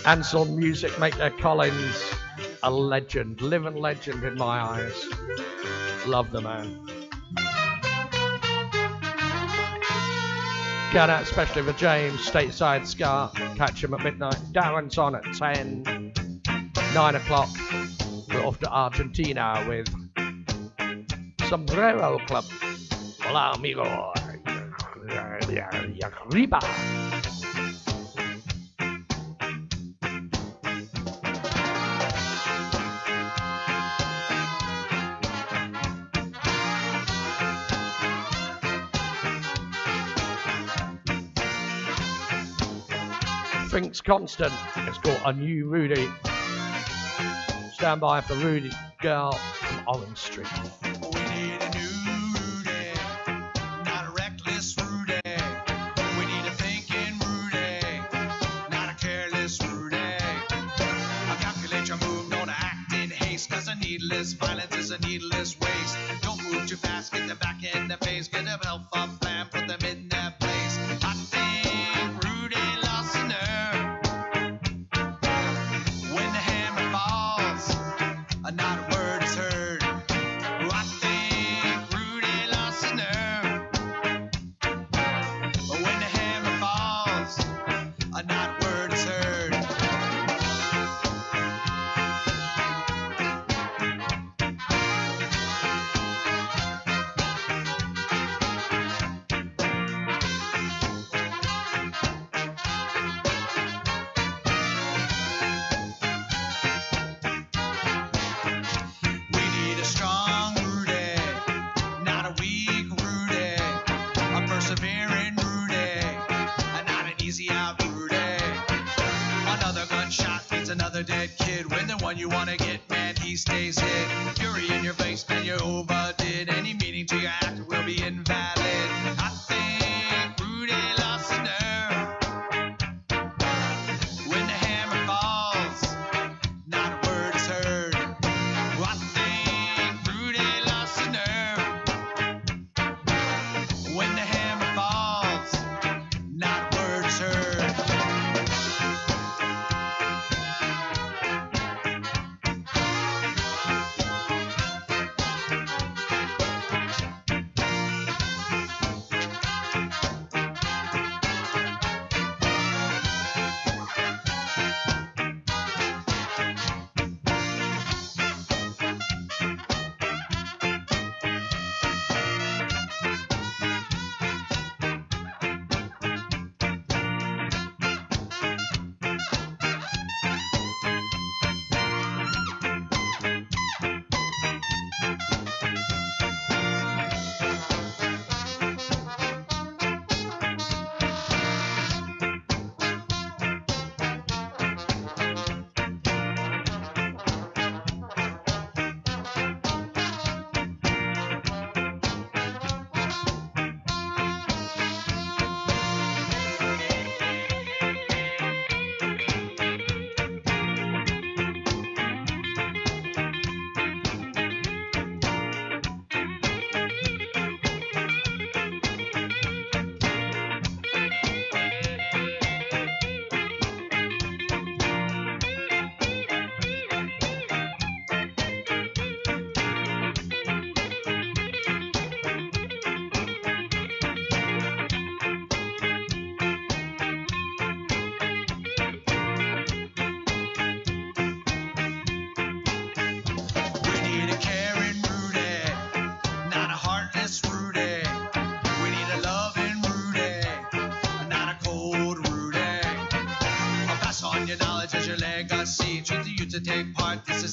Anselm Music make their Collins a legend, living legend in my eyes. Love the man. Going out especially for James, Stateside Ska. Catch him at midnight. Darren's on at 10. 9 o'clock. We're off to Argentina with Sombrero Club. Hola, amigo. Arriba. Constant. It's called A New Rudy. Stand by for Rudy Girl from Orange Street.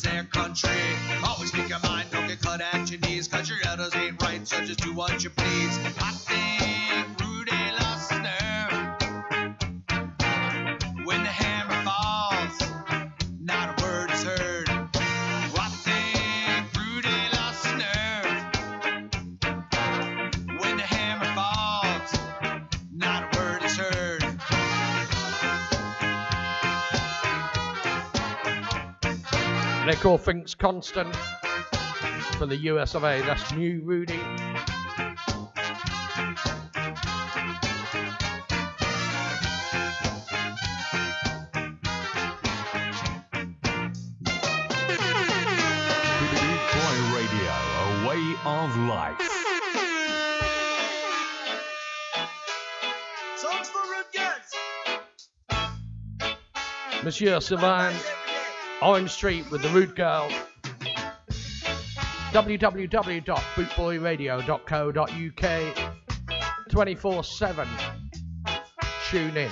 there. Michael thinks constant for the US of A. That's new Rudy. Boy Radio, a way of life. Songs for Monsieur Sylvain. Orange Street with the Root Girl. www.bootboyradio.co.uk 24 7. Tune in.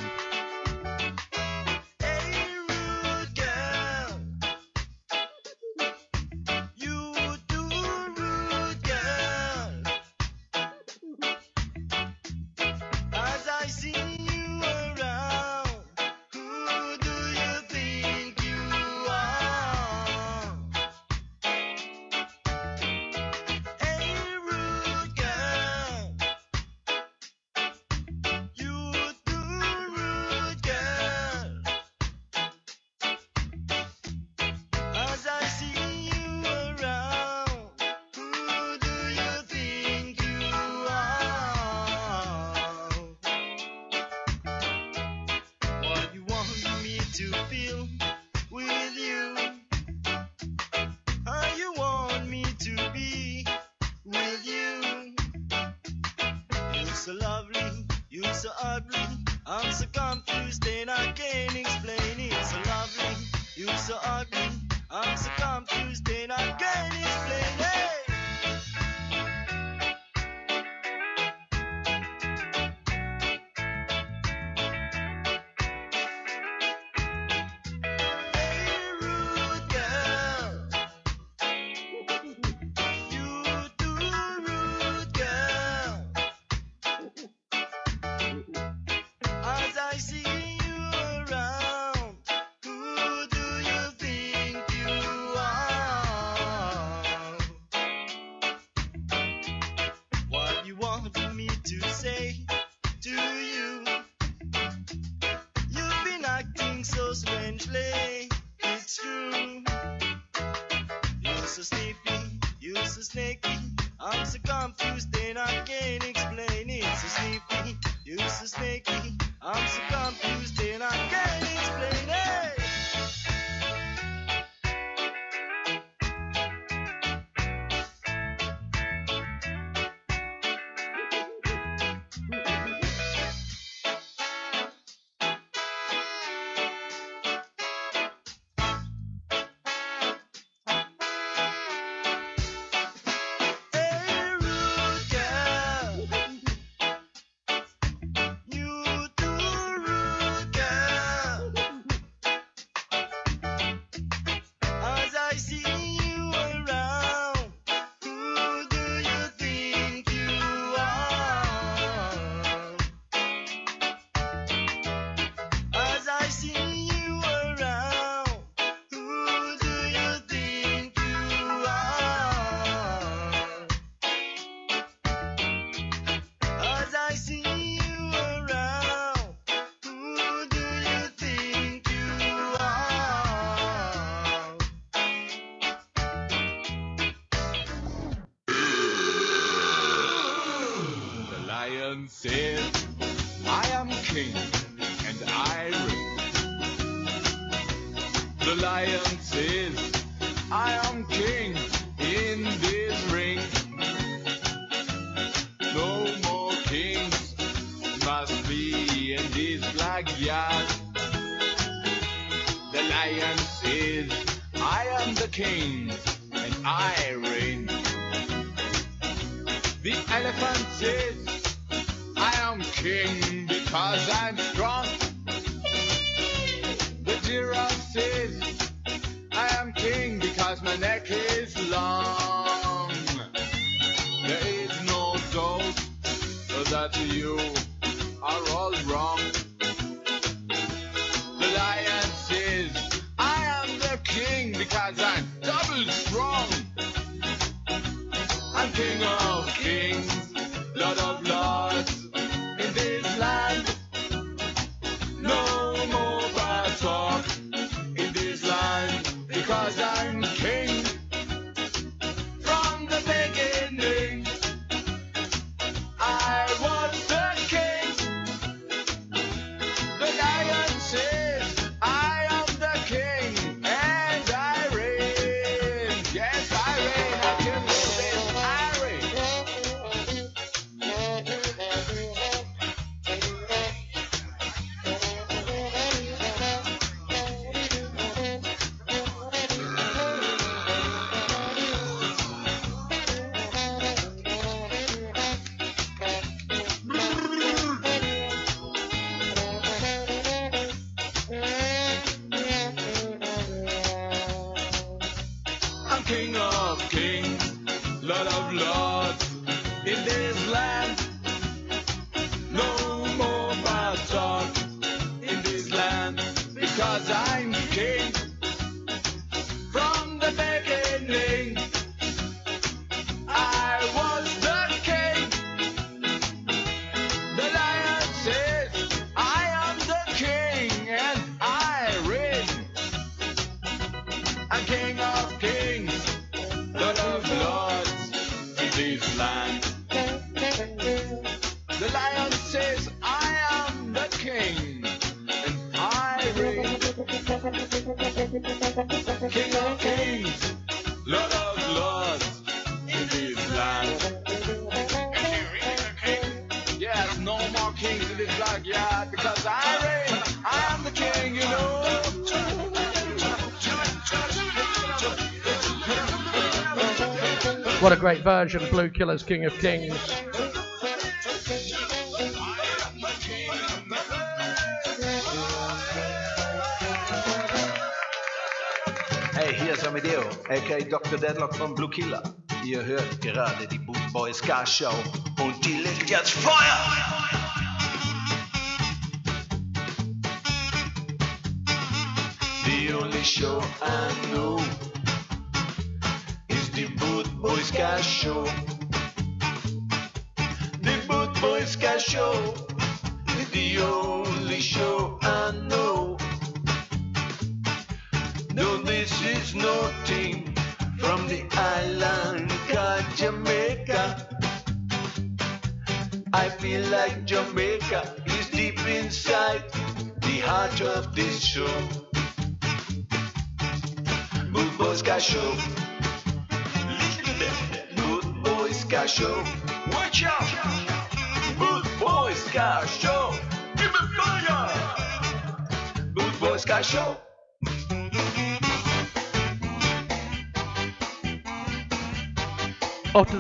so ugly. I'm so confused and I can't explain it. So lovely, you so ugly. my neck is long. There is no doubt that you version, Blue Killers King of Kings. Hey, here's Amedeo, aka Dr. Deadlock from Blue Killer. You heard? gerade die Boot Boys Ska Show und die legt jetzt Feuer! The only show I show.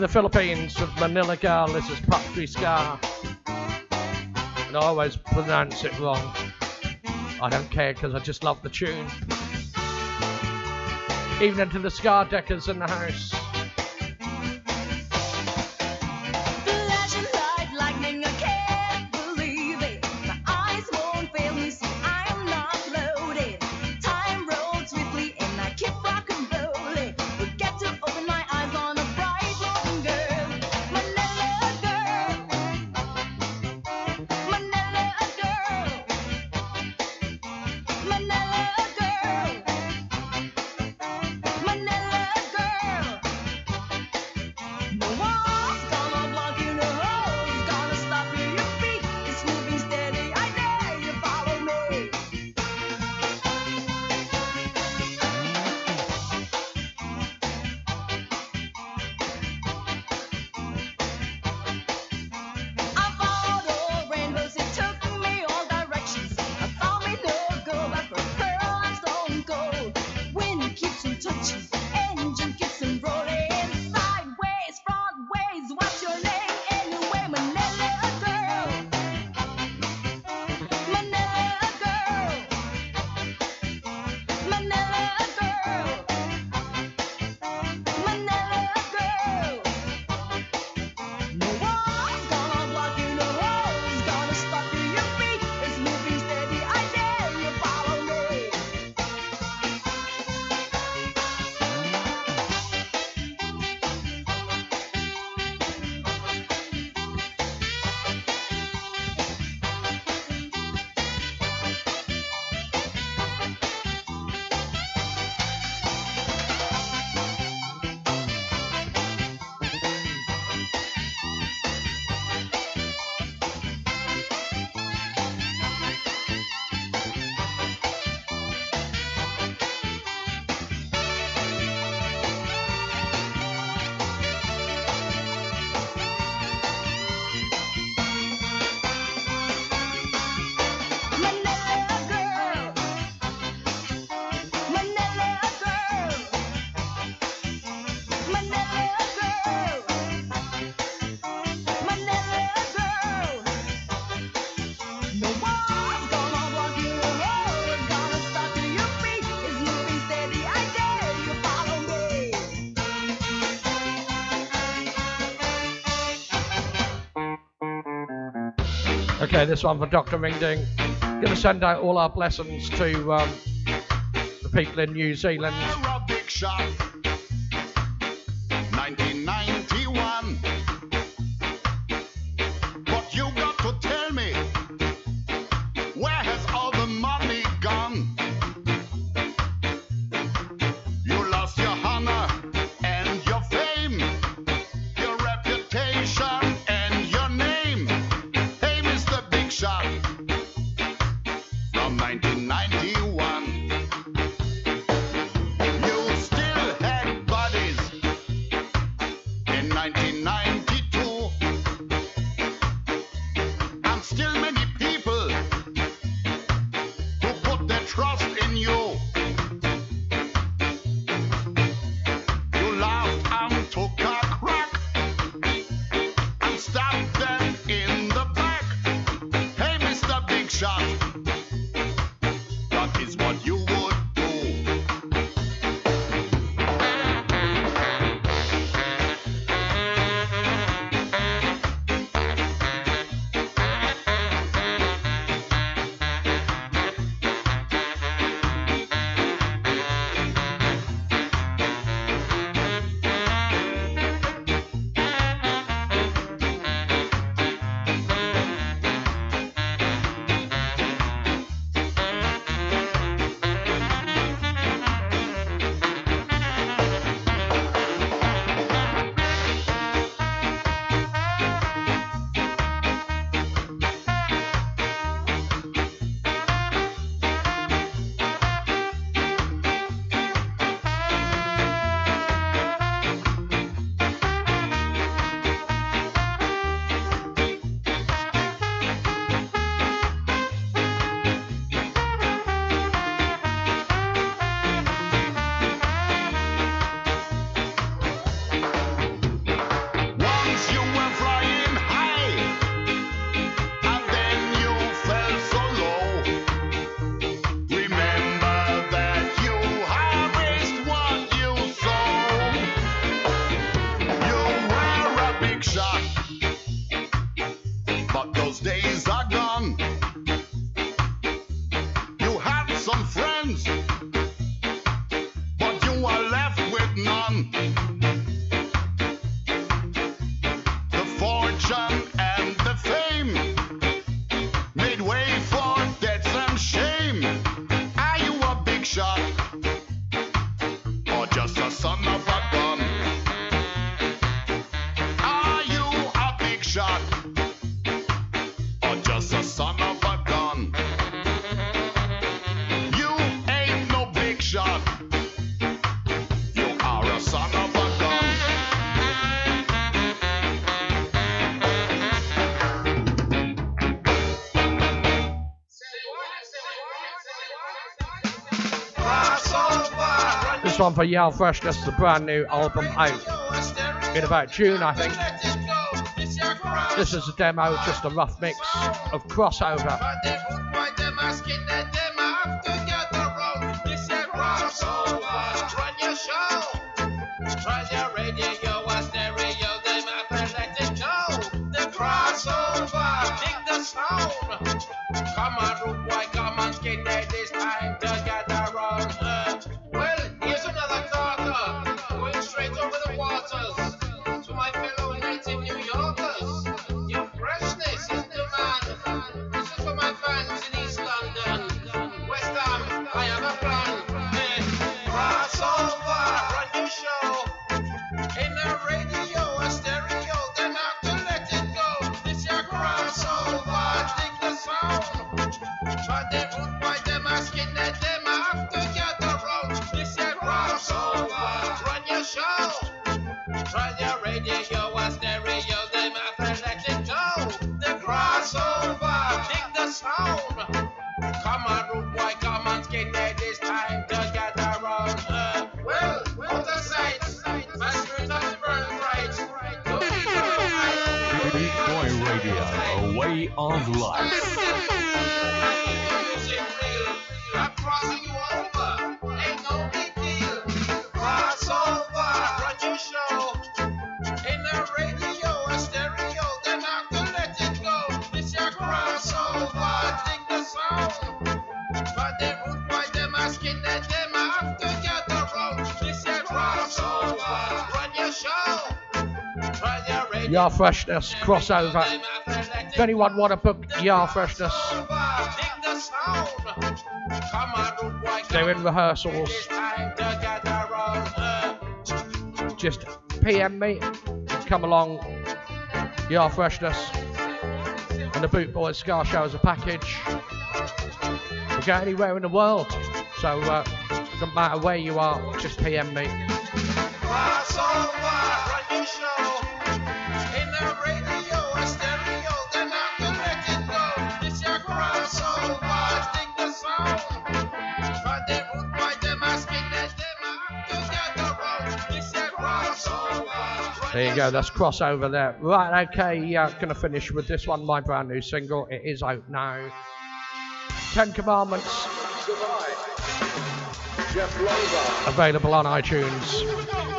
the Philippines with Manila Girl. This is Patrick Scar. And I always pronounce it wrong. I don't care because I just love the tune. Evening to the Scar Deckers in the house. this one for Dr. Ringding. Going to send out all our blessings to um, the people in New Zealand. is what you one for Yal Fresh, just the brand new album out in about June, I think. This is a demo, just a rough mix of crossover. Yar Freshness crossover. If anyone want to book Yar Freshness, they're in rehearsals. Just PM me, come along. Yar Freshness and the Boot Boys Ska Show as a package. We go anywhere in the world, so uh, doesn't matter where you are, just PM me. There you go, that's crossover there. Right, okay, Yeah. gonna finish with this one, my brand new single. It is out now. Ten Commandments. Available on iTunes.